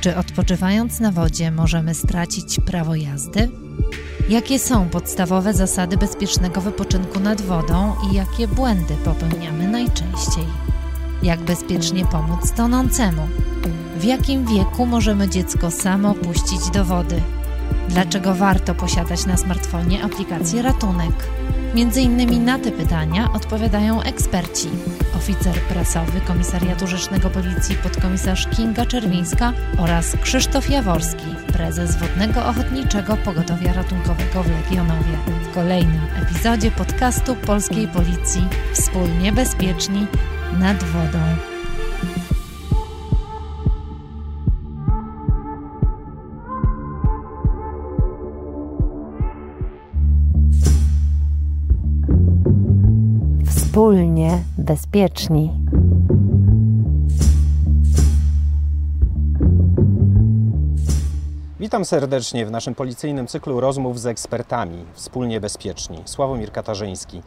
Czy odpoczywając na wodzie możemy stracić prawo jazdy? Jakie są podstawowe zasady bezpiecznego wypoczynku nad wodą i jakie błędy popełniamy najczęściej? Jak bezpiecznie pomóc tonącemu? W jakim wieku możemy dziecko samo puścić do wody? Dlaczego warto posiadać na smartfonie aplikację Ratunek? Między innymi na te pytania odpowiadają eksperci. Oficer prasowy Komisariatu Rzecznego Policji podkomisarz Kinga Czerwińska oraz Krzysztof Jaworski, prezes Wodnego Ochotniczego Pogotowia Ratunkowego w Legionowie. W kolejnym epizodzie podcastu Polskiej Policji Wspólnie Bezpieczni nad wodą. Wspólnie bezpieczni. Witam serdecznie w naszym policyjnym cyklu rozmów z ekspertami Wspólnie Bezpieczni. Sławomir Katarzyński.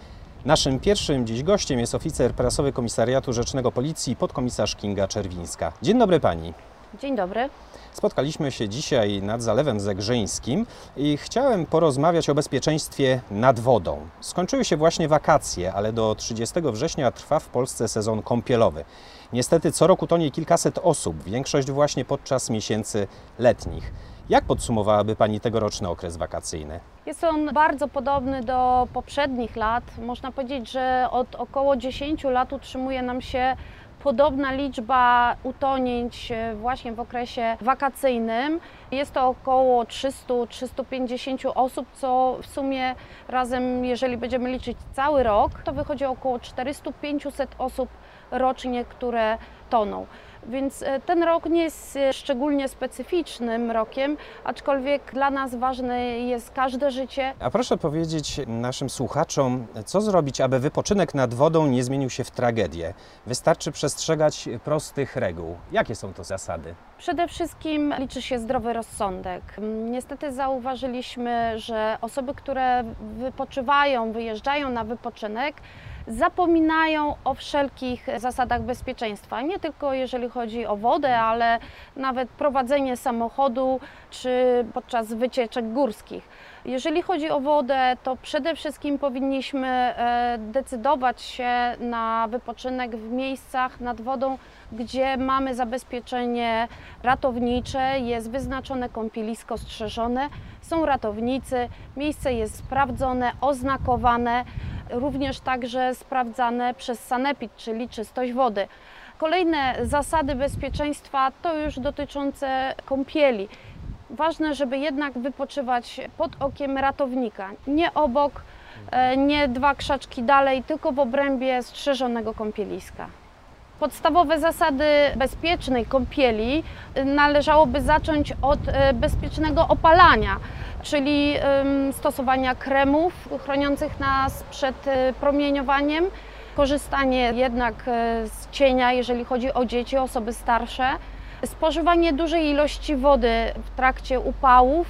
Naszym pierwszym dziś gościem jest oficer prasowy Komisariatu Rzecznego Policji, podkomisarz Kinga Czerwińska. Dzień dobry pani. Dzień dobry. Spotkaliśmy się dzisiaj nad Zalewem Zegrzyńskim i chciałem porozmawiać o bezpieczeństwie nad wodą. Skończyły się właśnie wakacje, ale do 30 września trwa w Polsce sezon kąpielowy. Niestety co roku tonie kilkaset osób, większość właśnie podczas miesięcy letnich. Jak podsumowałaby Pani tegoroczny okres wakacyjny? Jest on bardzo podobny do poprzednich lat. Można powiedzieć, że od około 10 lat utrzymuje nam się podobna liczba utonięć e, właśnie w okresie wakacyjnym. Jest to około 300-350 osób, co w sumie razem, jeżeli będziemy liczyć cały rok, to wychodzi około 400-500 osób rocznie, które toną. Więc e, ten rok nie jest e, szczególnie specyficznym rokiem, aczkolwiek dla nas ważne jest każde życie. A proszę powiedzieć naszym słuchaczom, co zrobić, aby wypoczynek nad wodą nie zmienił się w tragedię? Wystarczy przestrzegać prostych reguł. Jakie są to zasady? Przede wszystkim liczy się zdrowy rozsądek. Niestety zauważyliśmy, że osoby, które wypoczywają, wyjeżdżają na wypoczynek, zapominają o wszelkich zasadach bezpieczeństwa. Nie tylko jeżeli chodzi o wodę, ale nawet prowadzenie samochodu czy podczas wycieczek górskich. Jeżeli chodzi o wodę, to przede wszystkim powinniśmy e, decydować się na wypoczynek w miejscach nad wodą, gdzie mamy zabezpieczenie ratownicze, jest wyznaczone kąpielisko strzeżone, są ratownicy, miejsce jest sprawdzone, oznakowane również także sprawdzane przez Sanepid, czyli czystość wody. Kolejne zasady bezpieczeństwa to już dotyczące kąpieli. Ważne, żeby jednak wypoczywać pod okiem ratownika, nie obok, e, nie dwa krzaczki dalej, tylko w obrębie strzeżonego kąpieliska. Podstawowe zasady bezpiecznej kąpieli należałoby zacząć od e, bezpiecznego opalania czyli stosowania kremów chroniących nas przed e, promieniowaniem, korzystanie jednak e, z cienia, jeżeli chodzi o dzieci, osoby starsze, spożywanie dużej ilości wody w trakcie upałów.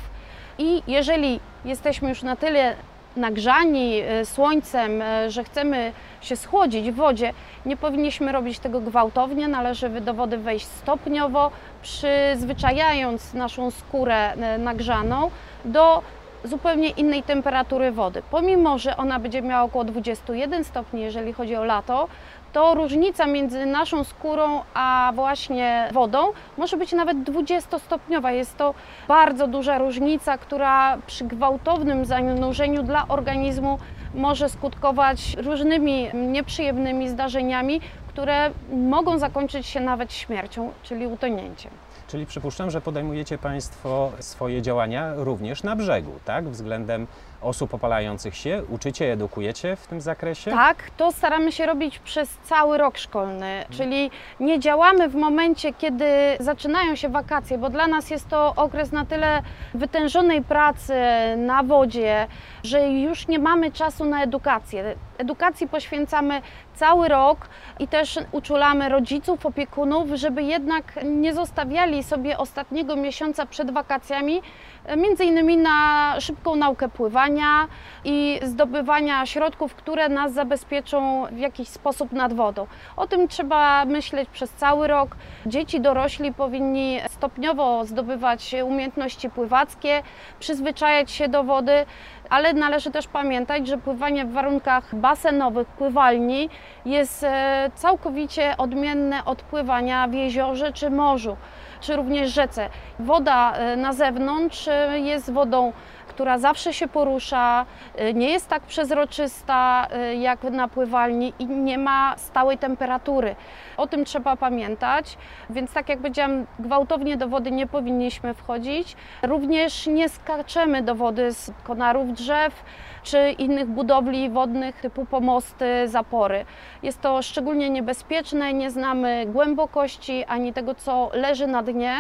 I jeżeli jesteśmy już na tyle nagrzani e, słońcem, że chcemy się schłodzić w wodzie, nie powinniśmy robić tego gwałtownie, należy do wody wejść stopniowo, przyzwyczajając naszą skórę nagrzaną do zupełnie innej temperatury wody. Pomimo, że ona będzie miała około 21 stopni, jeżeli chodzi o lato, to różnica między naszą skórą a właśnie wodą może być nawet 20-stopniowa. Jest to bardzo duża różnica, która przy gwałtownym zanurzeniu dla organizmu może skutkować różnymi nieprzyjemnymi zdarzeniami, które mogą zakończyć się nawet śmiercią, czyli utonięciem. Czyli przypuszczam, że podejmujecie Państwo swoje działania również na brzegu, tak? Względem osób opalających się? Uczycie, edukujecie w tym zakresie? Tak, to staramy się robić przez cały rok szkolny, czyli nie działamy w momencie, kiedy zaczynają się wakacje, bo dla nas jest to okres na tyle wytężonej pracy na wodzie, że już nie mamy czasu na edukację. Edukacji poświęcamy cały rok i też uczulamy rodziców, opiekunów, żeby jednak nie zostawiali sobie ostatniego miesiąca przed wakacjami, e, między innymi na szybką naukę pływania i zdobywania środków, które nas zabezpieczą w jakiś sposób nad wodą. O tym trzeba myśleć przez cały rok. Dzieci dorośli powinni stopniowo zdobywać umiejętności pływackie, przyzwyczajać się do wody, ale należy też pamiętać, że pływanie w warunkach basenowych, pływalni jest e, całkowicie odmienne od pływania w jeziorze czy morzu, czy również rzece. Woda e, na zewnątrz e, jest wodą która zawsze się porusza, nie jest tak przezroczysta jak na pływalni i nie ma stałej temperatury. O tym trzeba pamiętać, więc tak jak powiedziałam, gwałtownie do wody nie powinniśmy wchodzić. Również nie skaczemy do wody z konarów drzew czy innych budowli wodnych typu pomosty, zapory. Jest to szczególnie niebezpieczne, nie znamy głębokości ani tego, co leży na dnie.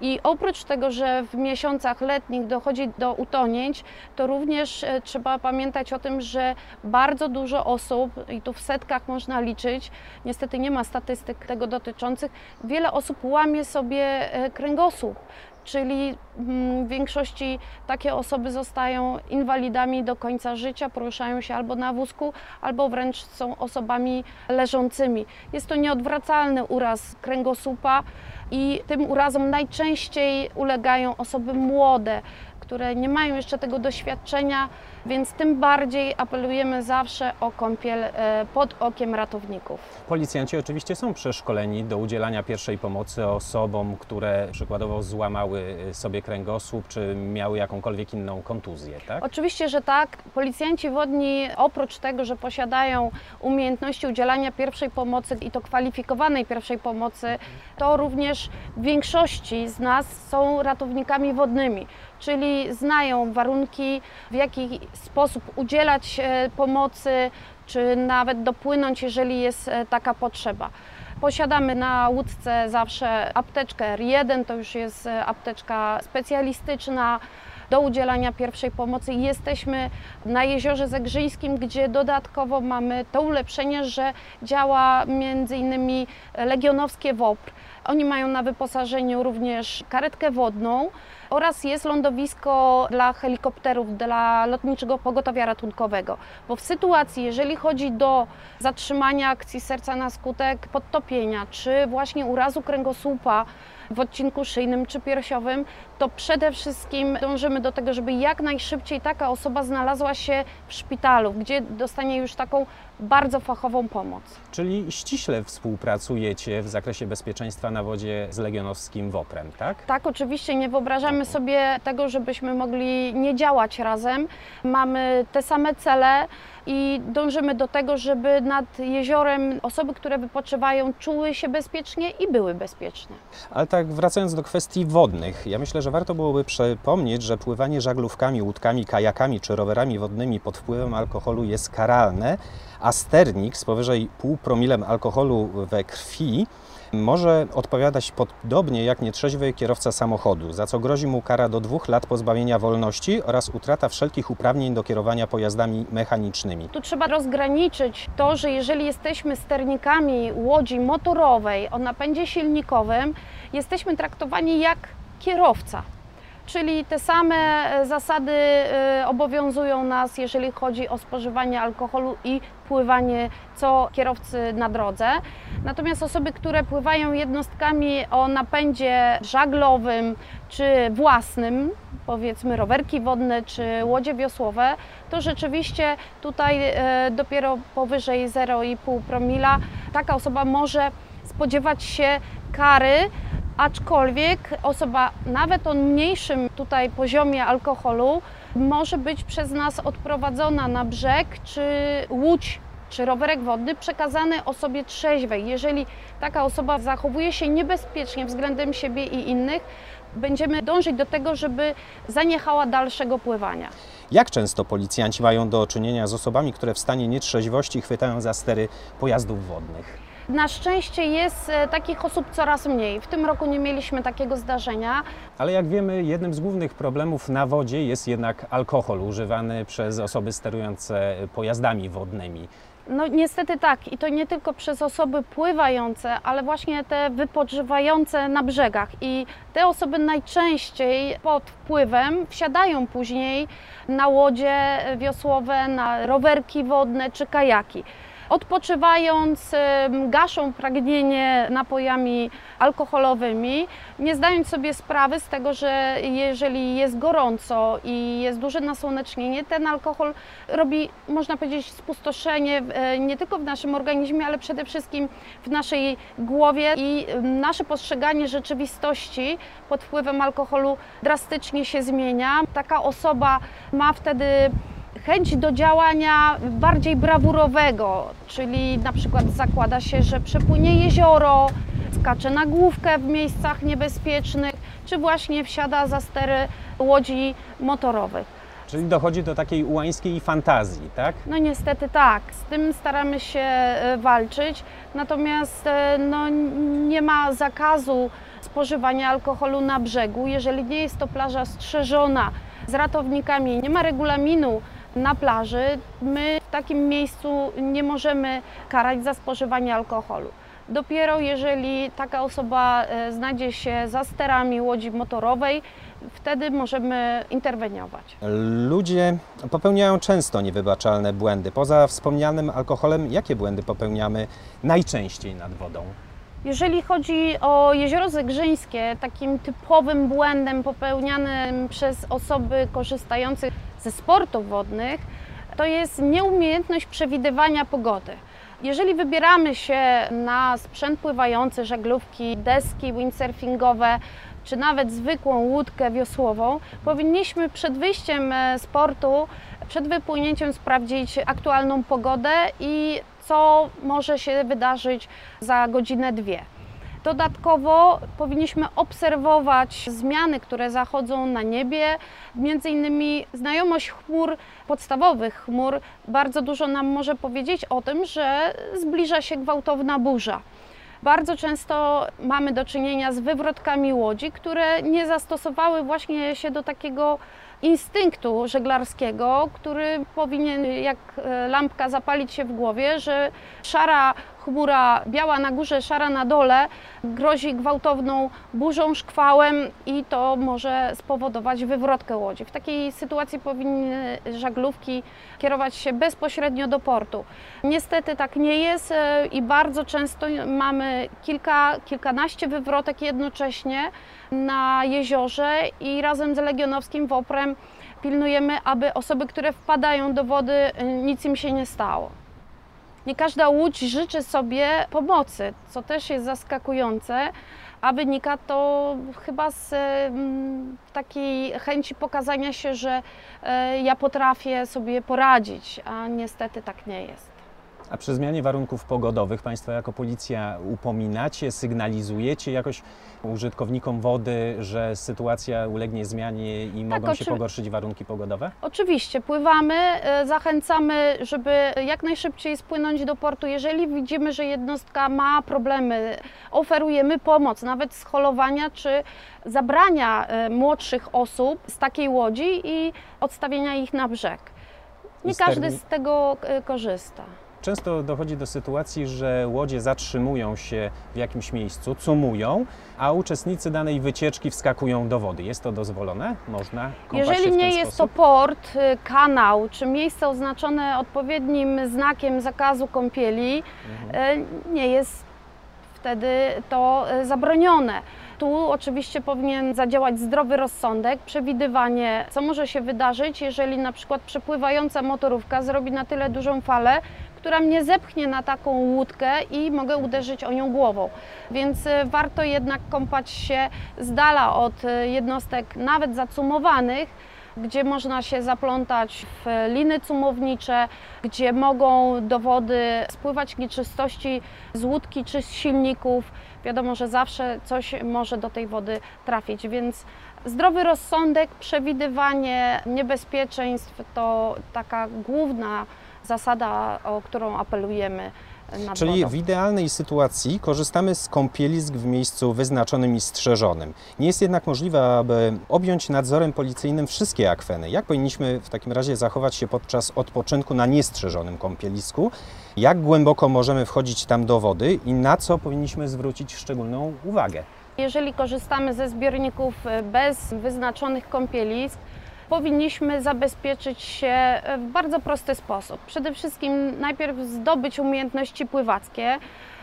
I oprócz tego, że w miesiącach letnich dochodzi do utonięć, to również e, trzeba pamiętać o tym, że bardzo dużo osób, i tu w setkach można liczyć, niestety nie ma statystyk tego dotyczących, wiele osób łamie sobie e, kręgosłup czyli mm, w większości takie osoby zostają inwalidami do końca życia, poruszają się albo na wózku, albo wręcz są osobami leżącymi. Jest to nieodwracalny uraz kręgosłupa i tym urazom najczęściej ulegają osoby młode, które nie mają jeszcze tego doświadczenia, więc tym bardziej apelujemy zawsze o kąpiel e, pod okiem ratowników. Policjanci oczywiście są przeszkoleni do udzielania pierwszej pomocy osobom, które przykładowo złamały e, sobie kręgosłup czy miały jakąkolwiek inną kontuzję, tak? Oczywiście, że tak. Policjanci wodni oprócz tego, że posiadają umiejętności udzielania pierwszej pomocy i to kwalifikowanej pierwszej pomocy, to również w większości z nas są ratownikami wodnymi czyli znają warunki, w jaki sposób udzielać e, pomocy, czy nawet dopłynąć, jeżeli jest e, taka potrzeba. Posiadamy na łódce zawsze apteczkę R1, to już jest e, apteczka specjalistyczna do udzielania pierwszej pomocy. Jesteśmy na jeziorze Zegrzyńskim, gdzie dodatkowo mamy to ulepszenie, że działa między innymi legionowskie WOPR. Oni mają na wyposażeniu również karetkę wodną, oraz jest lądowisko dla helikopterów, dla lotniczego pogotowia ratunkowego. Bo w sytuacji, jeżeli chodzi do zatrzymania akcji serca na skutek podtopienia, czy właśnie urazu kręgosłupa, w odcinku szyjnym czy piersiowym, to przede wszystkim dążymy do tego, żeby jak najszybciej taka osoba znalazła się w szpitalu, gdzie dostanie już taką bardzo fachową pomoc. Czyli ściśle współpracujecie w zakresie bezpieczeństwa na wodzie z legionowskim WOPRem, tak? Tak, oczywiście nie wyobrażamy sobie tego, żebyśmy mogli nie działać razem. Mamy te same cele i dążymy do tego, żeby nad jeziorem osoby, które wypoczywają, czuły się bezpiecznie i były bezpieczne. Ale tak wracając do kwestii wodnych, ja myślę, że warto byłoby przypomnieć, że pływanie żaglówkami, łódkami, kajakami czy rowerami wodnymi pod wpływem alkoholu jest karalne, a sternik z powyżej pół promilem alkoholu we krwi może odpowiadać podobnie jak nietrzeźwy kierowca samochodu, za co grozi mu kara do dwóch lat pozbawienia wolności oraz utrata wszelkich uprawnień do kierowania pojazdami mechanicznymi. Tu trzeba rozgraniczyć to, że jeżeli jesteśmy sternikami łodzi motorowej o napędzie silnikowym, jesteśmy traktowani jak kierowca czyli te same e, zasady e, obowiązują nas, jeżeli chodzi o spożywanie alkoholu i pływanie co kierowcy na drodze. Natomiast osoby, które pływają jednostkami o napędzie żaglowym czy własnym, powiedzmy rowerki wodne czy łodzie wiosłowe, to rzeczywiście tutaj e, dopiero powyżej 0,5 promila taka osoba może spodziewać się kary aczkolwiek osoba nawet o mniejszym tutaj poziomie alkoholu może być przez nas odprowadzona na brzeg, czy łódź, czy rowerek wodny przekazany osobie trzeźwej. Jeżeli taka osoba zachowuje się niebezpiecznie względem siebie i innych, będziemy dążyć do tego, żeby zaniechała dalszego pływania. Jak często policjanci mają do czynienia z osobami, które w stanie nietrzeźwości chwytają za stery pojazdów wodnych? Na szczęście jest e, takich osób coraz mniej. W tym roku nie mieliśmy takiego zdarzenia. Ale jak wiemy, jednym z głównych problemów na wodzie jest jednak alkohol używany przez osoby sterujące pojazdami wodnymi. No niestety tak i to nie tylko przez osoby pływające, ale właśnie te wypoczywające na brzegach i te osoby najczęściej pod wpływem wsiadają później na łodzie wiosłowe, na rowerki wodne czy kajaki. Odpoczywając, gaszą pragnienie napojami alkoholowymi, nie zdając sobie sprawy z tego, że jeżeli jest gorąco i jest duże nasłonecznienie, ten alkohol robi, można powiedzieć, spustoszenie e, nie tylko w naszym organizmie, ale przede wszystkim w naszej głowie i nasze postrzeganie rzeczywistości pod wpływem alkoholu drastycznie się zmienia. Taka osoba ma wtedy chęć do działania bardziej brawurowego, czyli na przykład zakłada się, że przepłynie jezioro, skacze na główkę w miejscach niebezpiecznych, czy właśnie wsiada za stery łodzi motorowych. Czyli dochodzi do takiej ułańskiej fantazji, tak? No niestety tak, z tym staramy się e, walczyć, natomiast e, no, nie ma zakazu spożywania alkoholu na brzegu, jeżeli nie jest to plaża strzeżona z ratownikami, nie ma regulaminu na plaży, my w takim miejscu nie możemy karać za spożywanie alkoholu. Dopiero jeżeli taka osoba e, znajdzie się za sterami łodzi motorowej, wtedy możemy interweniować. Ludzie popełniają często niewybaczalne błędy. Poza wspomnianym alkoholem, jakie błędy popełniamy najczęściej nad wodą? Jeżeli chodzi o jezioro Zegrzyńskie, takim typowym błędem popełnianym przez osoby korzystające ze sportów wodnych, to jest nieumiejętność przewidywania pogody. Jeżeli wybieramy się na sprzęt pływający, żaglówki, deski windsurfingowe, czy nawet zwykłą łódkę wiosłową, powinniśmy przed wyjściem e, z portu, przed wypłynięciem sprawdzić aktualną pogodę i co może się wydarzyć za godzinę, dwie. Dodatkowo powinniśmy obserwować zmiany, które zachodzą na niebie. Między innymi znajomość chmur, podstawowych chmur, bardzo dużo nam może powiedzieć o tym, że zbliża się gwałtowna burza. Bardzo często mamy do czynienia z wywrotkami łodzi, które nie zastosowały właśnie się do takiego instynktu żeglarskiego, który powinien jak e, lampka zapalić się w głowie, że szara chmura, biała na górze, szara na dole, grozi gwałtowną burzą, szkwałem i to może spowodować wywrotkę łodzi. W takiej sytuacji powinny żaglówki kierować się bezpośrednio do portu. Niestety tak nie jest e, i bardzo często mamy kilka, kilkanaście wywrotek jednocześnie na jeziorze i razem z Legionowskim WOPR-em pilnujemy, aby osoby, które wpadają do wody, e, nic im się nie stało. Nie każda łódź życzy sobie pomocy, co też jest zaskakujące, a wynika to chyba z mm, takiej chęci pokazania się, że e, ja potrafię sobie poradzić, a niestety tak nie jest. A przy zmianie warunków pogodowych Państwo jako policja upominacie, sygnalizujecie jakoś użytkownikom wody, że sytuacja ulegnie zmianie i mogą się oczywi- pogorszyć warunki pogodowe? Oczywiście, pływamy, e, zachęcamy, żeby jak najszybciej spłynąć do portu. Jeżeli widzimy, że jednostka ma problemy, oferujemy pomoc, nawet scholowania czy zabrania e, młodszych osób z takiej łodzi i odstawienia ich na brzeg. Nie I każdy z tego e, korzysta. Często dochodzi do sytuacji, że łodzie zatrzymują się w jakimś miejscu, cumują, a uczestnicy danej wycieczki wskakują do wody. Jest to dozwolone? Można kąpać Jeżeli nie jest sposób? to port, y, kanał czy miejsce oznaczone odpowiednim znakiem zakazu kąpieli, Mhm. y, nie jest wtedy to y, zabronione. Tu oczywiście powinien zadziałać zdrowy rozsądek, przewidywanie, co może się wydarzyć, jeżeli na przykład przepływająca motorówka zrobi na tyle dużą falę, która mnie zepchnie na taką łódkę i mogę uderzyć o nią głową. Więc y, warto jednak kąpać się z dala od y, jednostek nawet zacumowanych, gdzie można się zaplątać w liny cumownicze, gdzie mogą do wody spływać nieczystości z łódki czy z silników. Wiadomo, że zawsze coś może do tej wody trafić, więc zdrowy rozsądek, przewidywanie niebezpieczeństw to taka główna zasada, o którą apelujemy Czyli wodą. w idealnej sytuacji korzystamy z kąpielisk w miejscu wyznaczonym i strzeżonym. Nie jest jednak możliwe, aby objąć nadzorem policyjnym wszystkie akweny. Jak powinniśmy w takim razie zachować się podczas odpoczynku na niestrzeżonym kąpielisku? Jak głęboko możemy wchodzić tam do wody i na co powinniśmy zwrócić szczególną uwagę? Jeżeli korzystamy ze zbiorników bez wyznaczonych kąpielisk, powinniśmy zabezpieczyć się e, w bardzo prosty sposób. Przede wszystkim najpierw zdobyć umiejętności pływackie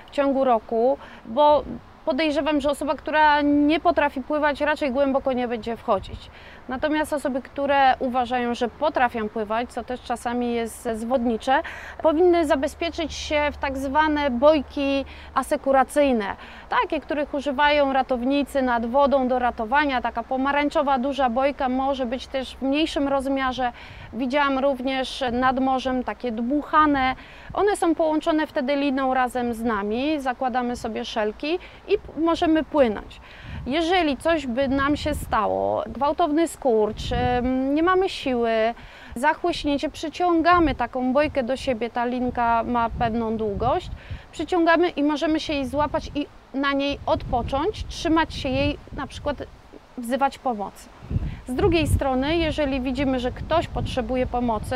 w ciągu roku, bo podejrzewam, że osoba, która nie potrafi pływać, raczej głęboko nie będzie wchodzić. Natomiast osoby, które uważają, że potrafią pływać, co też czasami jest zwodnicze, powinny zabezpieczyć się w tak zwane bojki asekuracyjne, takie, których używają ratownicy nad wodą do ratowania. Taka pomarańczowa duża bojka może być też w mniejszym rozmiarze. Widziałam również nad morzem takie dmuchane. One są połączone wtedy liną razem z nami, zakładamy sobie szelki i możemy płynąć. Jeżeli coś by nam się stało, gwałtowny skurcz, nie mamy siły, zachłyśnięcie, przyciągamy taką bojkę do siebie, ta linka ma pewną długość, przyciągamy i możemy się jej złapać i na niej odpocząć, trzymać się jej, na przykład wzywać pomocy. Z drugiej strony, jeżeli widzimy, że ktoś potrzebuje pomocy,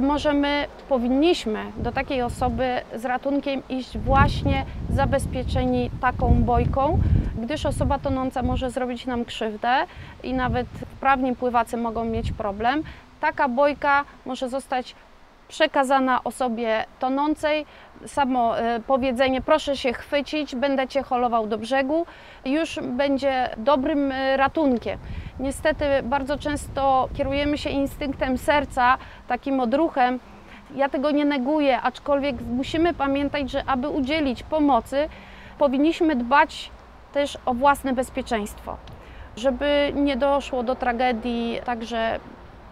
możemy, powinniśmy do takiej osoby z ratunkiem iść właśnie zabezpieczeni taką bojką, gdyż osoba tonąca może zrobić nam krzywdę i nawet wprawni pływacy mogą mieć problem. Taka bojka może zostać przekazana osobie tonącej. Samo e, powiedzenie, proszę się chwycić, będę cię holował do brzegu, już będzie dobrym e, ratunkiem. Niestety bardzo często kierujemy się instynktem serca, takim odruchem. Ja tego nie neguję, aczkolwiek musimy pamiętać, że aby udzielić pomocy, powinniśmy dbać też o własne bezpieczeństwo, żeby nie doszło do tragedii, także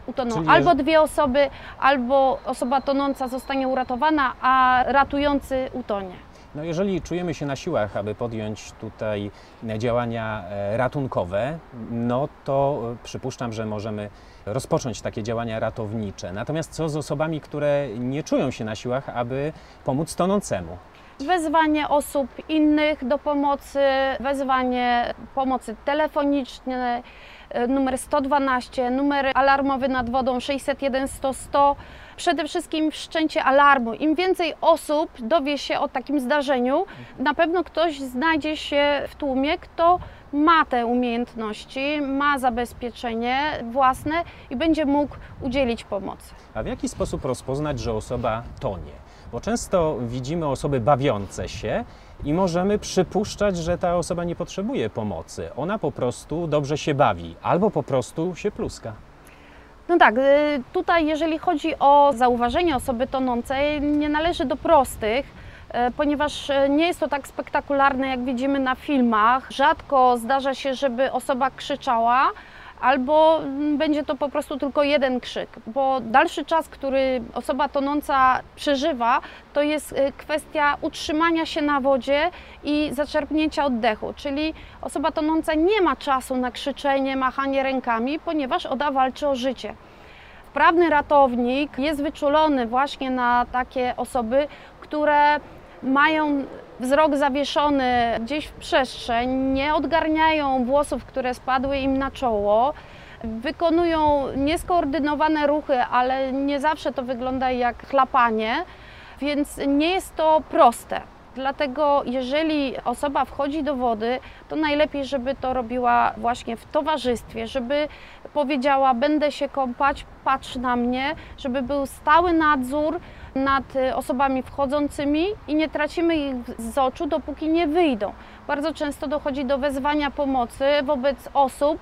utoną Czyli albo dwie osoby, albo osoba tonąca zostanie uratowana, a ratujący utonie. No jeżeli czujemy się na siłach, aby podjąć tutaj działania e, ratunkowe, no to e, przypuszczam, że możemy rozpocząć takie działania ratownicze. Natomiast co z osobami, które nie czują się na siłach, aby pomóc tonącemu? Wezwanie osób innych do pomocy, wezwanie pomocy telefonicznej, numer 112, numer alarmowy nad wodą 601 100 100. Przede wszystkim wszczęcie alarmu. Im więcej osób dowie się o takim zdarzeniu, na pewno ktoś znajdzie się w tłumie, kto ma te umiejętności, ma zabezpieczenie własne i będzie mógł udzielić pomocy. A w jaki sposób rozpoznać, że osoba tonie? Bo często widzimy osoby bawiące się i możemy przypuszczać, że ta osoba nie potrzebuje pomocy. Ona po prostu dobrze się bawi albo po prostu się pluska. No tak, y, tutaj jeżeli chodzi o zauważenie osoby tonącej, nie należy do prostych, y, ponieważ y, nie jest to tak spektakularne, jak widzimy na filmach. Rzadko zdarza się, żeby osoba krzyczała, albo będzie to po prostu tylko jeden krzyk, bo dalszy czas, który osoba tonąca przeżywa, to jest y, kwestia utrzymania się na wodzie i zaczerpnięcia oddechu, czyli osoba tonąca nie ma czasu na krzyczenie, machanie rękami, ponieważ ona walczy o życie. Wprawny ratownik jest wyczulony właśnie na takie osoby, które mają wzrok zawieszony gdzieś w przestrzeń, nie odgarniają włosów, które spadły im na czoło, wykonują nieskoordynowane ruchy, ale nie zawsze to wygląda jak chlapanie, więc nie jest to proste. Dlatego, jeżeli osoba wchodzi do wody, to najlepiej, żeby to robiła właśnie w towarzystwie, żeby powiedziała: Będę się kąpać, patrz na mnie, żeby był stały nadzór nad y, osobami wchodzącymi i nie tracimy ich z oczu, dopóki nie wyjdą. Bardzo często dochodzi do wezwania pomocy wobec osób,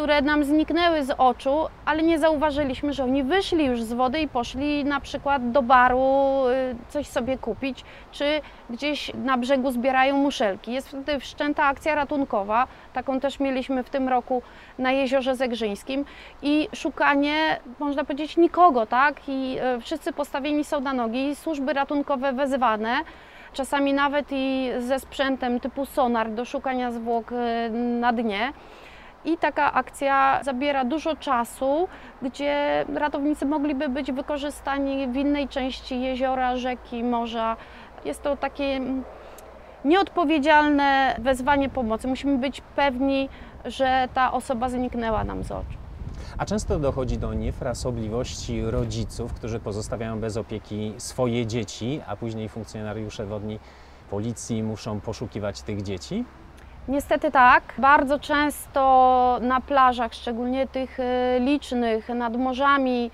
które nam zniknęły z oczu, ale nie zauważyliśmy, że oni wyszli już z wody i poszli na przykład do baru y, coś sobie kupić, czy gdzieś na brzegu zbierają muszelki. Jest wtedy wszczęta akcja ratunkowa, taką też mieliśmy w tym roku na Jeziorze Zegrzyńskim i szukanie, można powiedzieć, nikogo, tak? I y, wszyscy postawieni są na nogi, służby ratunkowe wezwane, czasami nawet i ze sprzętem typu sonar do szukania zwłok y, na dnie. I taka akcja zabiera dużo czasu, gdzie ratownicy mogliby być wykorzystani w innej części jeziora, rzeki, morza, jest to takie nieodpowiedzialne wezwanie pomocy. Musimy być pewni, że ta osoba zniknęła nam z oczu. A często dochodzi do niefrasobliwości rodziców, którzy pozostawiają bez opieki swoje dzieci, a później funkcjonariusze wodni policji muszą poszukiwać tych dzieci? Niestety tak. Bardzo często na plażach, szczególnie tych y, licznych, nad morzami,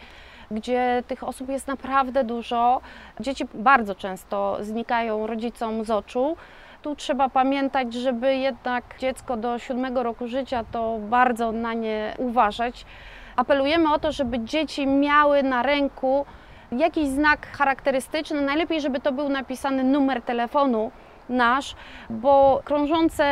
gdzie tych osób jest naprawdę dużo, dzieci bardzo często znikają rodzicom z oczu. Tu trzeba pamiętać, żeby jednak dziecko do siódmego roku życia to bardzo na nie uważać. Apelujemy o to, żeby dzieci miały na ręku jakiś znak charakterystyczny, najlepiej, żeby to był napisany numer telefonu nasz, bo krążące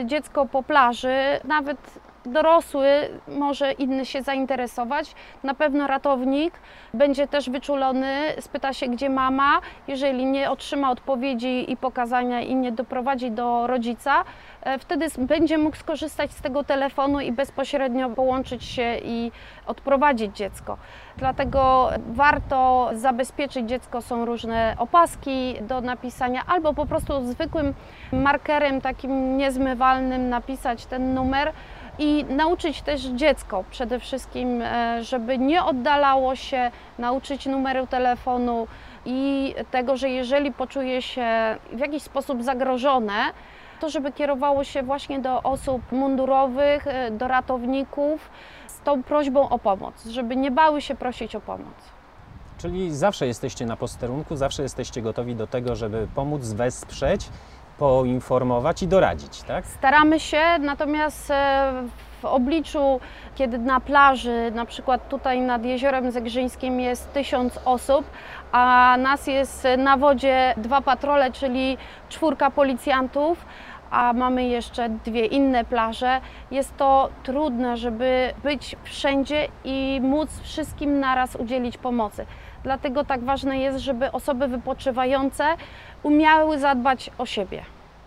y, dziecko po plaży, nawet dorosły może inny się zainteresować. Na pewno ratownik będzie też wyczulony, spyta się, gdzie mama. Jeżeli nie otrzyma odpowiedzi i pokazania i nie doprowadzi do rodzica, e, wtedy będzie mógł skorzystać z tego telefonu i bezpośrednio połączyć się i odprowadzić dziecko. Dlatego warto zabezpieczyć dziecko. Są różne opaski do napisania, albo po prostu zwykłym markerem takim niezmywalnym napisać ten numer i nauczyć też dziecko przede wszystkim, e, żeby nie oddalało się, nauczyć numeru telefonu i tego, że jeżeli poczuje się w jakiś sposób zagrożone, to żeby kierowało się właśnie do osób mundurowych, e, do ratowników z tą prośbą o pomoc, żeby nie bały się prosić o pomoc. Czyli zawsze jesteście na posterunku, zawsze jesteście gotowi do tego, żeby pomóc, wesprzeć poinformować i doradzić, tak? Staramy się, natomiast e, w obliczu, kiedy na plaży, na przykład tutaj nad jeziorem Zegrzyńskim jest tysiąc osób, a nas jest na wodzie dwa patrole, czyli czwórka policjantów, a mamy jeszcze dwie inne plaże, jest to trudne, żeby być wszędzie i móc wszystkim naraz udzielić pomocy. Dlatego tak ważne jest, żeby osoby wypoczywające umiały zadbać o siebie.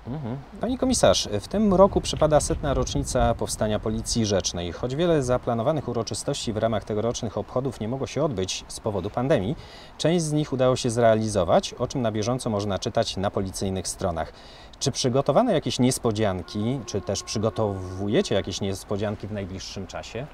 Mhm. Pani komisarz, w tym roku przypada setna rocznica powstania Policji Rzecznej. Choć wiele zaplanowanych uroczystości w ramach tegorocznych obchodów nie mogło się odbyć z powodu pandemii, część z nich udało się zrealizować, o czym na bieżąco można czytać na policyjnych stronach. Czy przygotowano jakieś niespodzianki, czy też przygotowujecie jakieś niespodzianki w najbliższym czasie?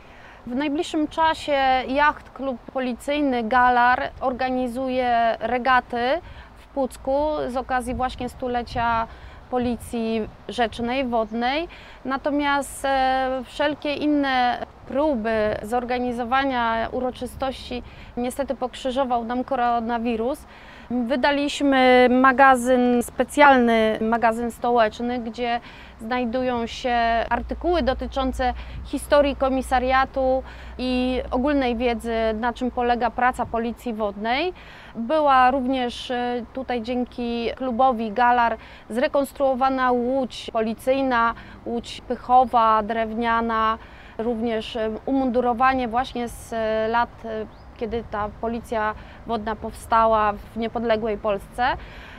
W najbliższym czasie Jacht Klub Policyjny Galar organizuje regaty w Pucku z okazji właśnie stulecia Policji Rzecznej, Wodnej. Natomiast e, wszelkie inne próby zorganizowania uroczystości niestety pokrzyżował nam koronawirus. Wydaliśmy magazyn specjalny, magazyn stołeczny, gdzie znajdują się artykuły dotyczące historii komisariatu i ogólnej wiedzy, na czym polega praca Policji Wodnej. Była również e, tutaj dzięki klubowi Galar zrekonstruowana łódź policyjna, łódź pychowa, drewniana, również e, umundurowanie właśnie z e, lat kiedy ta policja wodna powstała w niepodległej Polsce.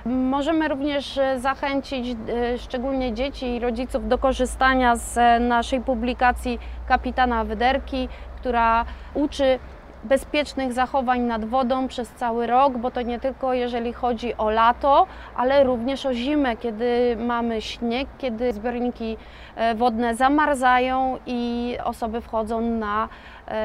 Możemy również e, zachęcić e, szczególnie dzieci i rodziców do korzystania z e, naszej publikacji Kapitana Wyderki, która uczy bezpiecznych zachowań nad wodą przez cały rok, bo to nie tylko jeżeli chodzi o lato, ale również o zimę, kiedy mamy śnieg, kiedy zbiorniki wodne zamarzają i osoby wchodzą na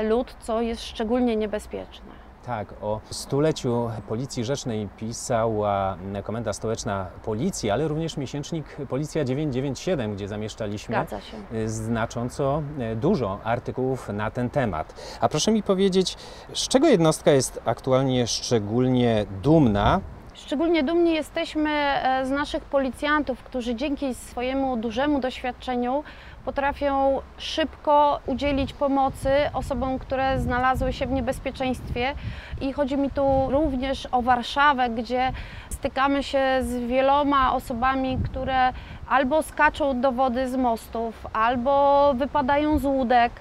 lód, co jest szczególnie niebezpieczne. Tak, o stuleciu Policji Rzecznej pisała Komenda Stołeczna Policji, ale również miesięcznik Policja 997, gdzie zamieszczaliśmy y, znacząco dużo artykułów na ten temat. A proszę mi powiedzieć, z czego jednostka jest aktualnie szczególnie dumna Szczególnie dumni jesteśmy e, z naszych policjantów, którzy dzięki swojemu dużemu doświadczeniu potrafią szybko udzielić pomocy osobom, które znalazły się w niebezpieczeństwie. I chodzi mi tu również o Warszawę, gdzie stykamy się z wieloma osobami, które albo skaczą do wody z mostów, albo wypadają z łódek.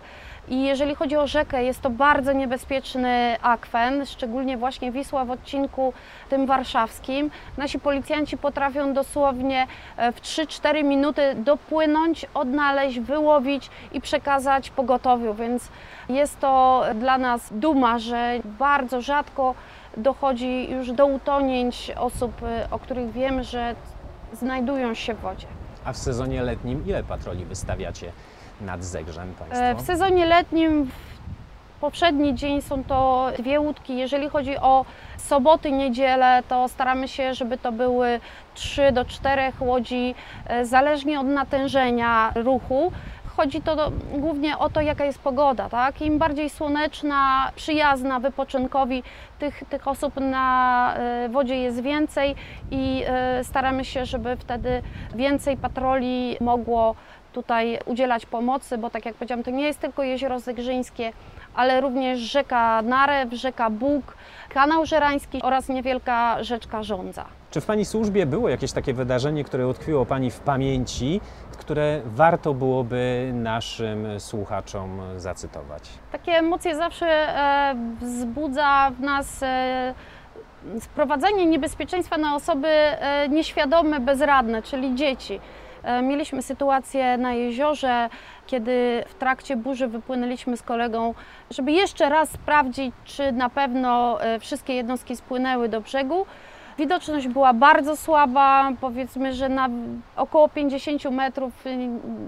I jeżeli chodzi o rzekę, jest to bardzo niebezpieczny akwen, szczególnie właśnie Wisła w odcinku tym warszawskim. Nasi policjanci potrafią dosłownie e, w 3-4 minuty dopłynąć, odnaleźć, wyłowić i przekazać pogotowiu, więc jest to dla nas duma, że bardzo rzadko dochodzi już do utonięć osób, e, o których wiemy, że znajdują się w wodzie. A w sezonie letnim ile patroli wystawiacie nad Zegrzem Państwo? E, W sezonie letnim w poprzedni dzień są to dwie łódki. Jeżeli chodzi o soboty, niedzielę, to staramy się, żeby to były 3 do 4 łodzi, e, zależnie od natężenia ruchu. Chodzi to do, głównie o to, jaka jest pogoda. Tak? Im bardziej słoneczna, przyjazna wypoczynkowi, tych, tych osób na e, wodzie jest więcej i staramy się, żeby wtedy więcej patroli mogło tutaj udzielać pomocy, bo tak jak powiedziałam, to nie jest tylko jezioro Zegrzyńskie, ale również rzeka Narew, rzeka Bóg, kanał Żerański oraz niewielka rzeczka Żądza. Czy w Pani służbie było jakieś takie wydarzenie, które utkwiło Pani w pamięci, które warto byłoby naszym słuchaczom zacytować? Takie emocje zawsze e, wzbudza w nas e, sprowadzenie niebezpieczeństwa na osoby e, nieświadome, bezradne, czyli dzieci. E, Mieliśmy sytuację na jeziorze, kiedy w trakcie burzy wypłynęliśmy z kolegą, żeby jeszcze raz sprawdzić, czy na pewno e, wszystkie jednostki spłynęły do brzegu. Widoczność była bardzo słaba, powiedzmy, że na około 50 metrów y,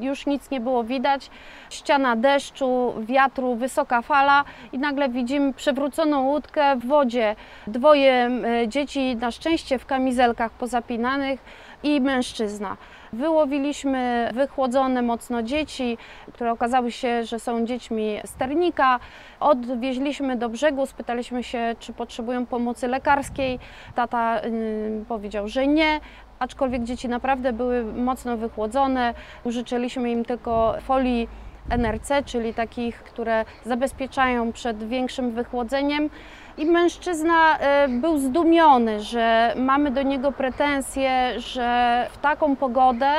już nic nie było widać. Ściana deszczu, wiatru, wysoka fala i nagle widzimy przewróconą łódkę w wodzie. Dwoje dzieci, na szczęście w kamizelkach pozapinanych i mężczyzna. Wyłowiliśmy wychłodzone mocno dzieci, które okazały się, że są dziećmi sternika. Odwieźliśmy do brzegu, spytaliśmy się, czy potrzebują pomocy lekarskiej. Tata y, powiedział, że nie. Aczkolwiek dzieci naprawdę były mocno wychłodzone, użyczyliśmy im tylko folii NRC, czyli takich, które zabezpieczają przed większym wychłodzeniem. I mężczyzna e, był zdumiony, że mamy do niego pretensje, że w taką pogodę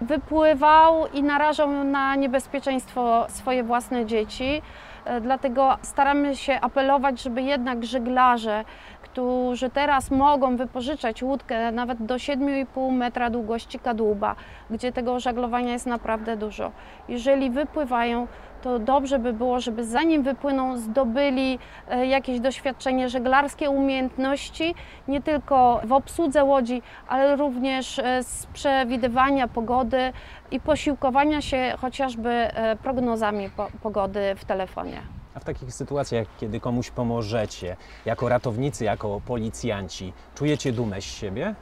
wypływał i narażał na niebezpieczeństwo swoje własne dzieci. E, Dlatego staramy się apelować, żeby jednak żeglarze, którzy teraz mogą wypożyczać łódkę nawet do 7,5 metra długości kadłuba, gdzie tego żaglowania jest naprawdę dużo. Jeżeli wypływają, to dobrze by było, żeby zanim wypłyną, zdobyli e, jakieś doświadczenie żeglarskie, umiejętności, nie tylko w obsłudze łodzi, ale również e, z przewidywania pogody i posiłkowania się chociażby e, prognozami po- pogody w telefonie. A w takich sytuacjach, kiedy komuś pomożecie, jako ratownicy, jako policjanci, czujecie dumę z siebie?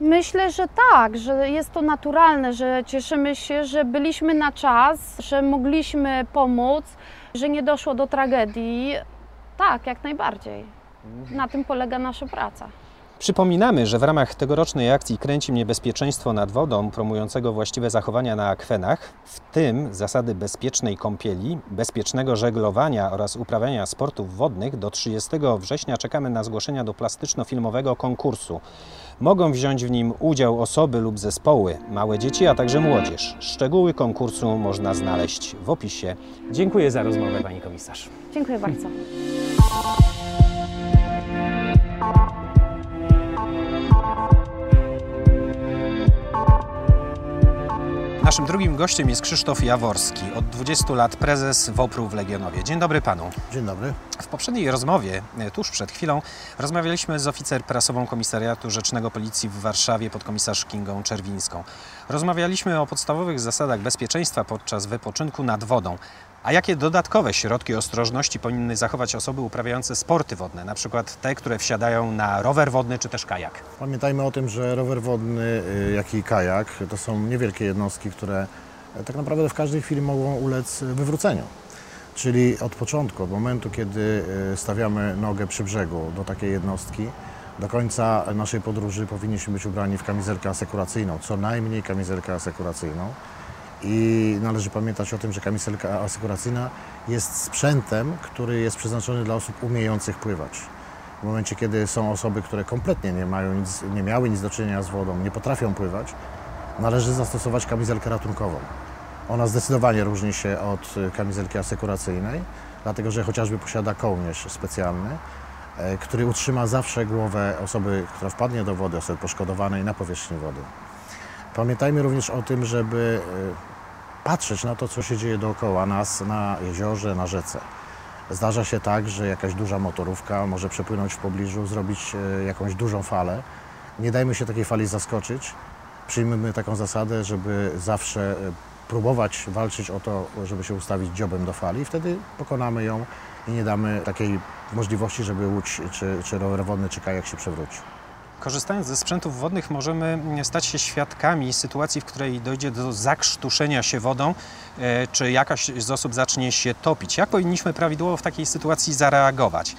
Myślę, że tak, że jest to naturalne, że cieszymy się, że byliśmy na czas, że mogliśmy pomóc, że nie doszło do tragedii. Tak, jak najbardziej. Na tym polega nasza praca. Przypominamy, że w ramach tegorocznej akcji Kręci mnie bezpieczeństwo nad wodą, promującego właściwe zachowania na akwenach, w tym zasady bezpiecznej kąpieli, bezpiecznego żeglowania oraz uprawiania sportów wodnych, do 30 września czekamy na zgłoszenia do plastyczno-filmowego konkursu. Mogą wziąć w nim udział osoby lub zespoły, małe dzieci, a także młodzież. Szczegóły konkursu można znaleźć w opisie. Dziękuję za rozmowę, pani komisarz. Dziękuję bardzo. Naszym drugim gościem jest Krzysztof Jaworski, od 20 lat prezes WOPR-u w Legionowie. Dzień dobry panu. Dzień dobry. W poprzedniej rozmowie, e, tuż przed chwilą, rozmawialiśmy z oficer prasową Komisariatu Rzecznego Policji w Warszawie podkomisarz Kingą Czerwińską. Rozmawialiśmy o podstawowych zasadach bezpieczeństwa podczas wypoczynku nad wodą. A jakie dodatkowe środki ostrożności powinny zachować osoby uprawiające sporty wodne, na przykład te, które wsiadają na rower wodny czy też kajak? Pamiętajmy o tym, że rower wodny, y, jak i kajak to są niewielkie jednostki, które e, tak naprawdę w każdej chwili mogą ulec wywróceniu. Czyli od początku, od momentu, kiedy y, stawiamy nogę przy brzegu do takiej jednostki, do końca naszej podróży powinniśmy być ubrani w kamizelkę asekuracyjną, co najmniej kamizelkę asekuracyjną. I należy pamiętać o tym, że kamizelka asekuracyjna jest sprzętem, który jest przeznaczony dla osób umiejących pływać. W momencie, kiedy są osoby, które kompletnie nie, mają nic, nie miały nic do czynienia z wodą, nie potrafią pływać, należy zastosować kamizelkę ratunkową. Ona zdecydowanie różni się od y, kamizelki asekuracyjnej, dlatego że chociażby posiada kołnierz specjalny, e, który utrzyma zawsze głowę osoby, która wpadnie do wody, osoby poszkodowanej na powierzchni wody. Pamiętajmy również o tym, żeby y, patrzeć na to, co się dzieje dookoła nas na jeziorze, na rzece. Zdarza się tak, że jakaś duża motorówka może przepłynąć w pobliżu, zrobić e, jakąś dużą falę. Nie dajmy się takiej fali zaskoczyć. Przyjmijmy taką zasadę, żeby zawsze e, próbować walczyć o to, żeby się ustawić dziobem do fali. Wtedy pokonamy ją i nie damy takiej możliwości, żeby łódź, czy, czy rower wodny, czy kajak się przewróci. Korzystając ze sprzętów wodnych możemy stać się świadkami sytuacji, w której dojdzie do zakrztuszenia się wodą, e, czy jakaś z osób zacznie się topić. Jak powinniśmy prawidłowo w takiej sytuacji zareagować?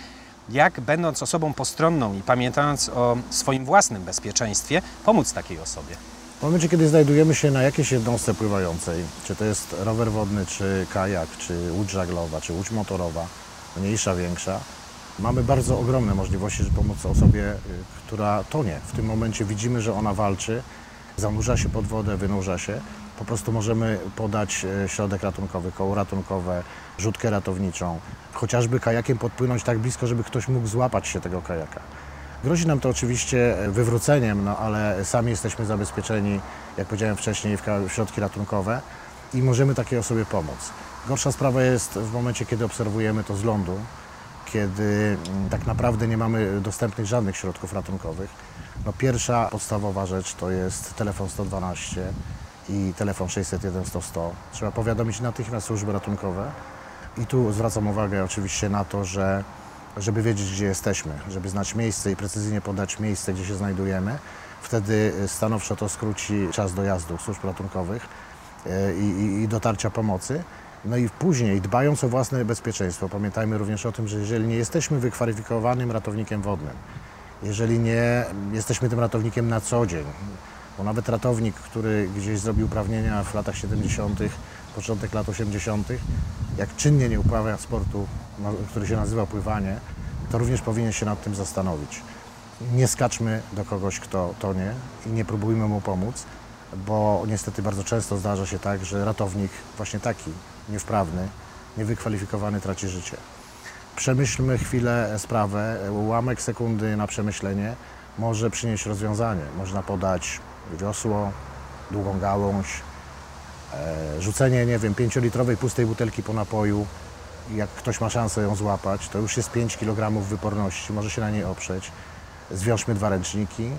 Jak będąc osobą postronną i pamiętając o swoim własnym bezpieczeństwie, pomóc takiej osobie? W momencie, kiedy znajdujemy się na jakiejś jednostce pływającej, czy to jest rower wodny, czy kajak, czy łódź żaglowa, czy łódź motorowa, mniejsza, większa, mamy bardzo ogromne możliwości, żeby pomóc osobie, y, która tonie. W tym momencie widzimy, że ona walczy, zanurza się pod wodę, wynurza się. Po prostu możemy podać e, środek ratunkowy, koło ratunkowe, rzutkę ratowniczą, chociażby kajakiem podpłynąć tak blisko, żeby ktoś mógł złapać się tego kajaka. Grozi nam to oczywiście wywróceniem, no ale sami jesteśmy zabezpieczeni, jak powiedziałem wcześniej, w środki ratunkowe i możemy takiej osobie pomóc. Gorsza sprawa jest w momencie, kiedy obserwujemy to z lądu, kiedy mm, tak naprawdę nie mamy dostępnych żadnych środków ratunkowych. No pierwsza podstawowa rzecz to jest telefon 112 i telefon 601 100 100. Trzeba powiadomić natychmiast służby ratunkowe i tu zwracam uwagę oczywiście na to, że żeby wiedzieć, gdzie jesteśmy, żeby znać miejsce i precyzyjnie podać miejsce, gdzie się znajdujemy. Wtedy stanowczo to skróci czas dojazdu służb ratunkowych e, i, i, i dotarcia pomocy. No i później, dbając o własne bezpieczeństwo, pamiętajmy również o tym, że jeżeli nie jesteśmy wykwalifikowanym ratownikiem wodnym, jeżeli nie jesteśmy tym ratownikiem na co dzień, bo nawet ratownik, który gdzieś zrobił uprawnienia w latach 70., początek lat 80., jak czynnie nie uprawia sportu, no, który się nazywa pływanie, to również powinien się nad tym zastanowić. Nie skaczmy do kogoś, kto tonie i nie próbujmy mu pomóc, bo niestety bardzo często zdarza się tak, że ratownik właśnie taki, niewprawny, niewykwalifikowany traci życie. Przemyślmy chwilę sprawę, ułamek sekundy na przemyślenie może przynieść rozwiązanie. Można podać wiosło, długą gałąź, e, rzucenie, nie wiem, pięciolitrowej pustej butelki po napoju. Jak ktoś ma szansę ją złapać, to już jest 5 kg wyporności, może się na niej oprzeć. Zwiążmy dwa ręczniki,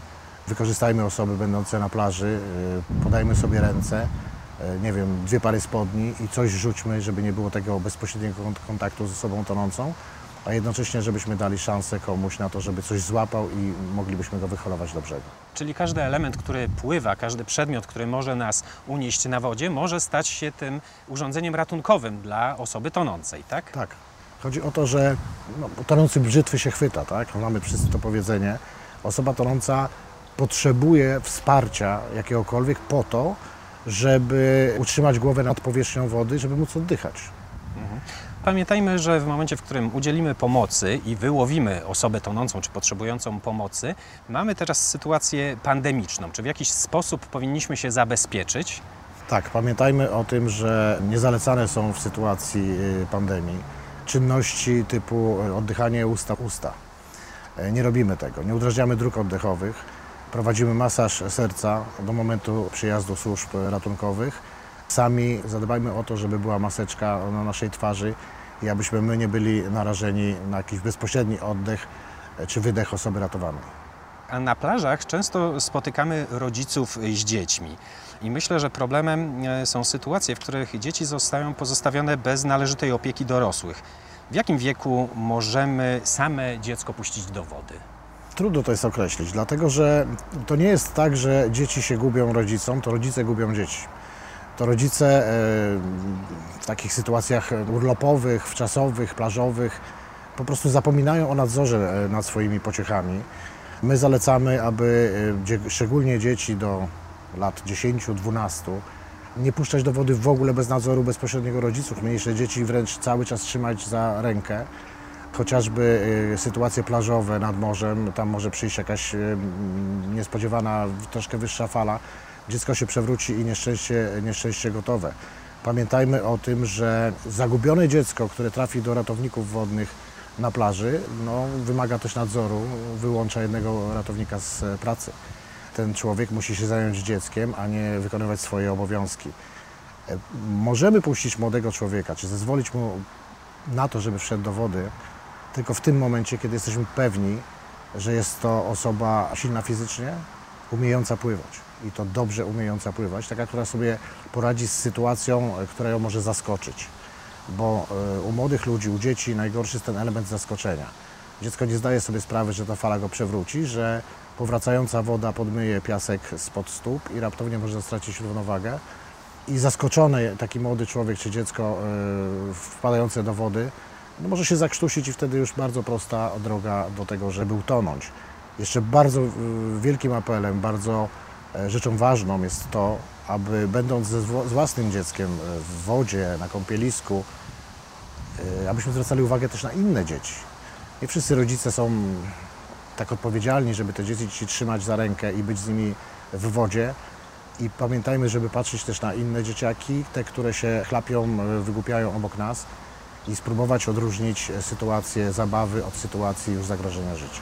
wykorzystajmy osoby będące na plaży, e, podajmy sobie ręce, nie wiem, dwie pary spodni i coś rzućmy, żeby nie było tego bezpośredniego kontaktu ze sobą tonącą, a jednocześnie, żebyśmy dali szansę komuś na to, żeby coś złapał i moglibyśmy go wyholować do brzegu. Czyli każdy element, który pływa, każdy przedmiot, który może nas unieść na wodzie, może stać się tym urządzeniem ratunkowym dla osoby tonącej, tak? Tak. Chodzi o to, że no, tonący brzytwy się chwyta, tak? Mamy wszyscy to powiedzenie. Osoba tonąca potrzebuje wsparcia jakiegokolwiek po to, żeby utrzymać głowę nad powierzchnią wody, żeby móc oddychać. Pamiętajmy, że w momencie, w którym udzielimy pomocy i wyłowimy osobę tonącą czy potrzebującą pomocy, mamy teraz sytuację pandemiczną. Czy w jakiś sposób powinniśmy się zabezpieczyć? Tak, pamiętajmy o tym, że niezalecane są w sytuacji y, pandemii czynności typu oddychanie usta-usta. E, nie robimy tego, nie udrażniamy dróg oddechowych Prowadzimy masaż serca do momentu przyjazdu służb ratunkowych. Sami zadbajmy o to, żeby była maseczka na naszej twarzy i abyśmy my nie byli narażeni na jakiś bezpośredni oddech czy wydech osoby ratowanej. A na plażach często spotykamy rodziców z dziećmi. I myślę, że problemem e, są sytuacje, w których dzieci zostają pozostawione bez należytej opieki dorosłych. W jakim wieku możemy same dziecko puścić do wody? Trudno to jest określić, dlatego że to nie jest tak, że dzieci się gubią rodzicom, to rodzice gubią dzieci. To rodzice e, w takich sytuacjach urlopowych, wczasowych, plażowych po prostu zapominają o nadzorze e, nad swoimi pociechami. My zalecamy, aby e, szczególnie dzieci do lat 10-12 nie puszczać do wody w ogóle bez nadzoru bezpośredniego rodziców. Mniejsze dzieci wręcz cały czas trzymać za rękę chociażby y, sytuacje plażowe nad morzem, tam może przyjść jakaś y, niespodziewana, troszkę wyższa fala, dziecko się przewróci i nieszczęście, nieszczęście gotowe. Pamiętajmy o tym, że zagubione dziecko, które trafi do ratowników wodnych na plaży, no, wymaga też nadzoru, wyłącza jednego ratownika z e, pracy. Ten człowiek musi się zająć dzieckiem, a nie wykonywać swoje obowiązki. E, Możemy puścić młodego człowieka, czy zezwolić mu na to, żeby wszedł do wody, tylko w tym momencie, kiedy jesteśmy pewni, że jest to osoba silna fizycznie, umiejąca pływać. I to dobrze umiejąca pływać, taka, która sobie poradzi z sytuacją, e, która ją może zaskoczyć. Bo e, u młodych ludzi, u dzieci najgorszy jest ten element zaskoczenia. Dziecko nie zdaje sobie sprawy, że ta fala go przewróci, że powracająca woda podmyje piasek spod stóp i raptownie może stracić równowagę. I zaskoczony taki młody człowiek czy dziecko e, wpadające do wody, no może się zakrztusić i wtedy już bardzo prosta droga do tego, żeby utonąć. Jeszcze bardzo e, wielkim apelem, bardzo e, rzeczą ważną jest to, aby będąc z własnym dzieckiem e, w wodzie, na kąpielisku, e, abyśmy zwracali uwagę też na inne dzieci. Nie wszyscy rodzice są tak odpowiedzialni, żeby te dzieci trzymać za rękę i być z nimi w wodzie. I pamiętajmy, żeby patrzeć też na inne dzieciaki, te, które się chlapią, wygłupiają obok nas i spróbować odróżnić e, sytuację zabawy od sytuacji już zagrożenia życia.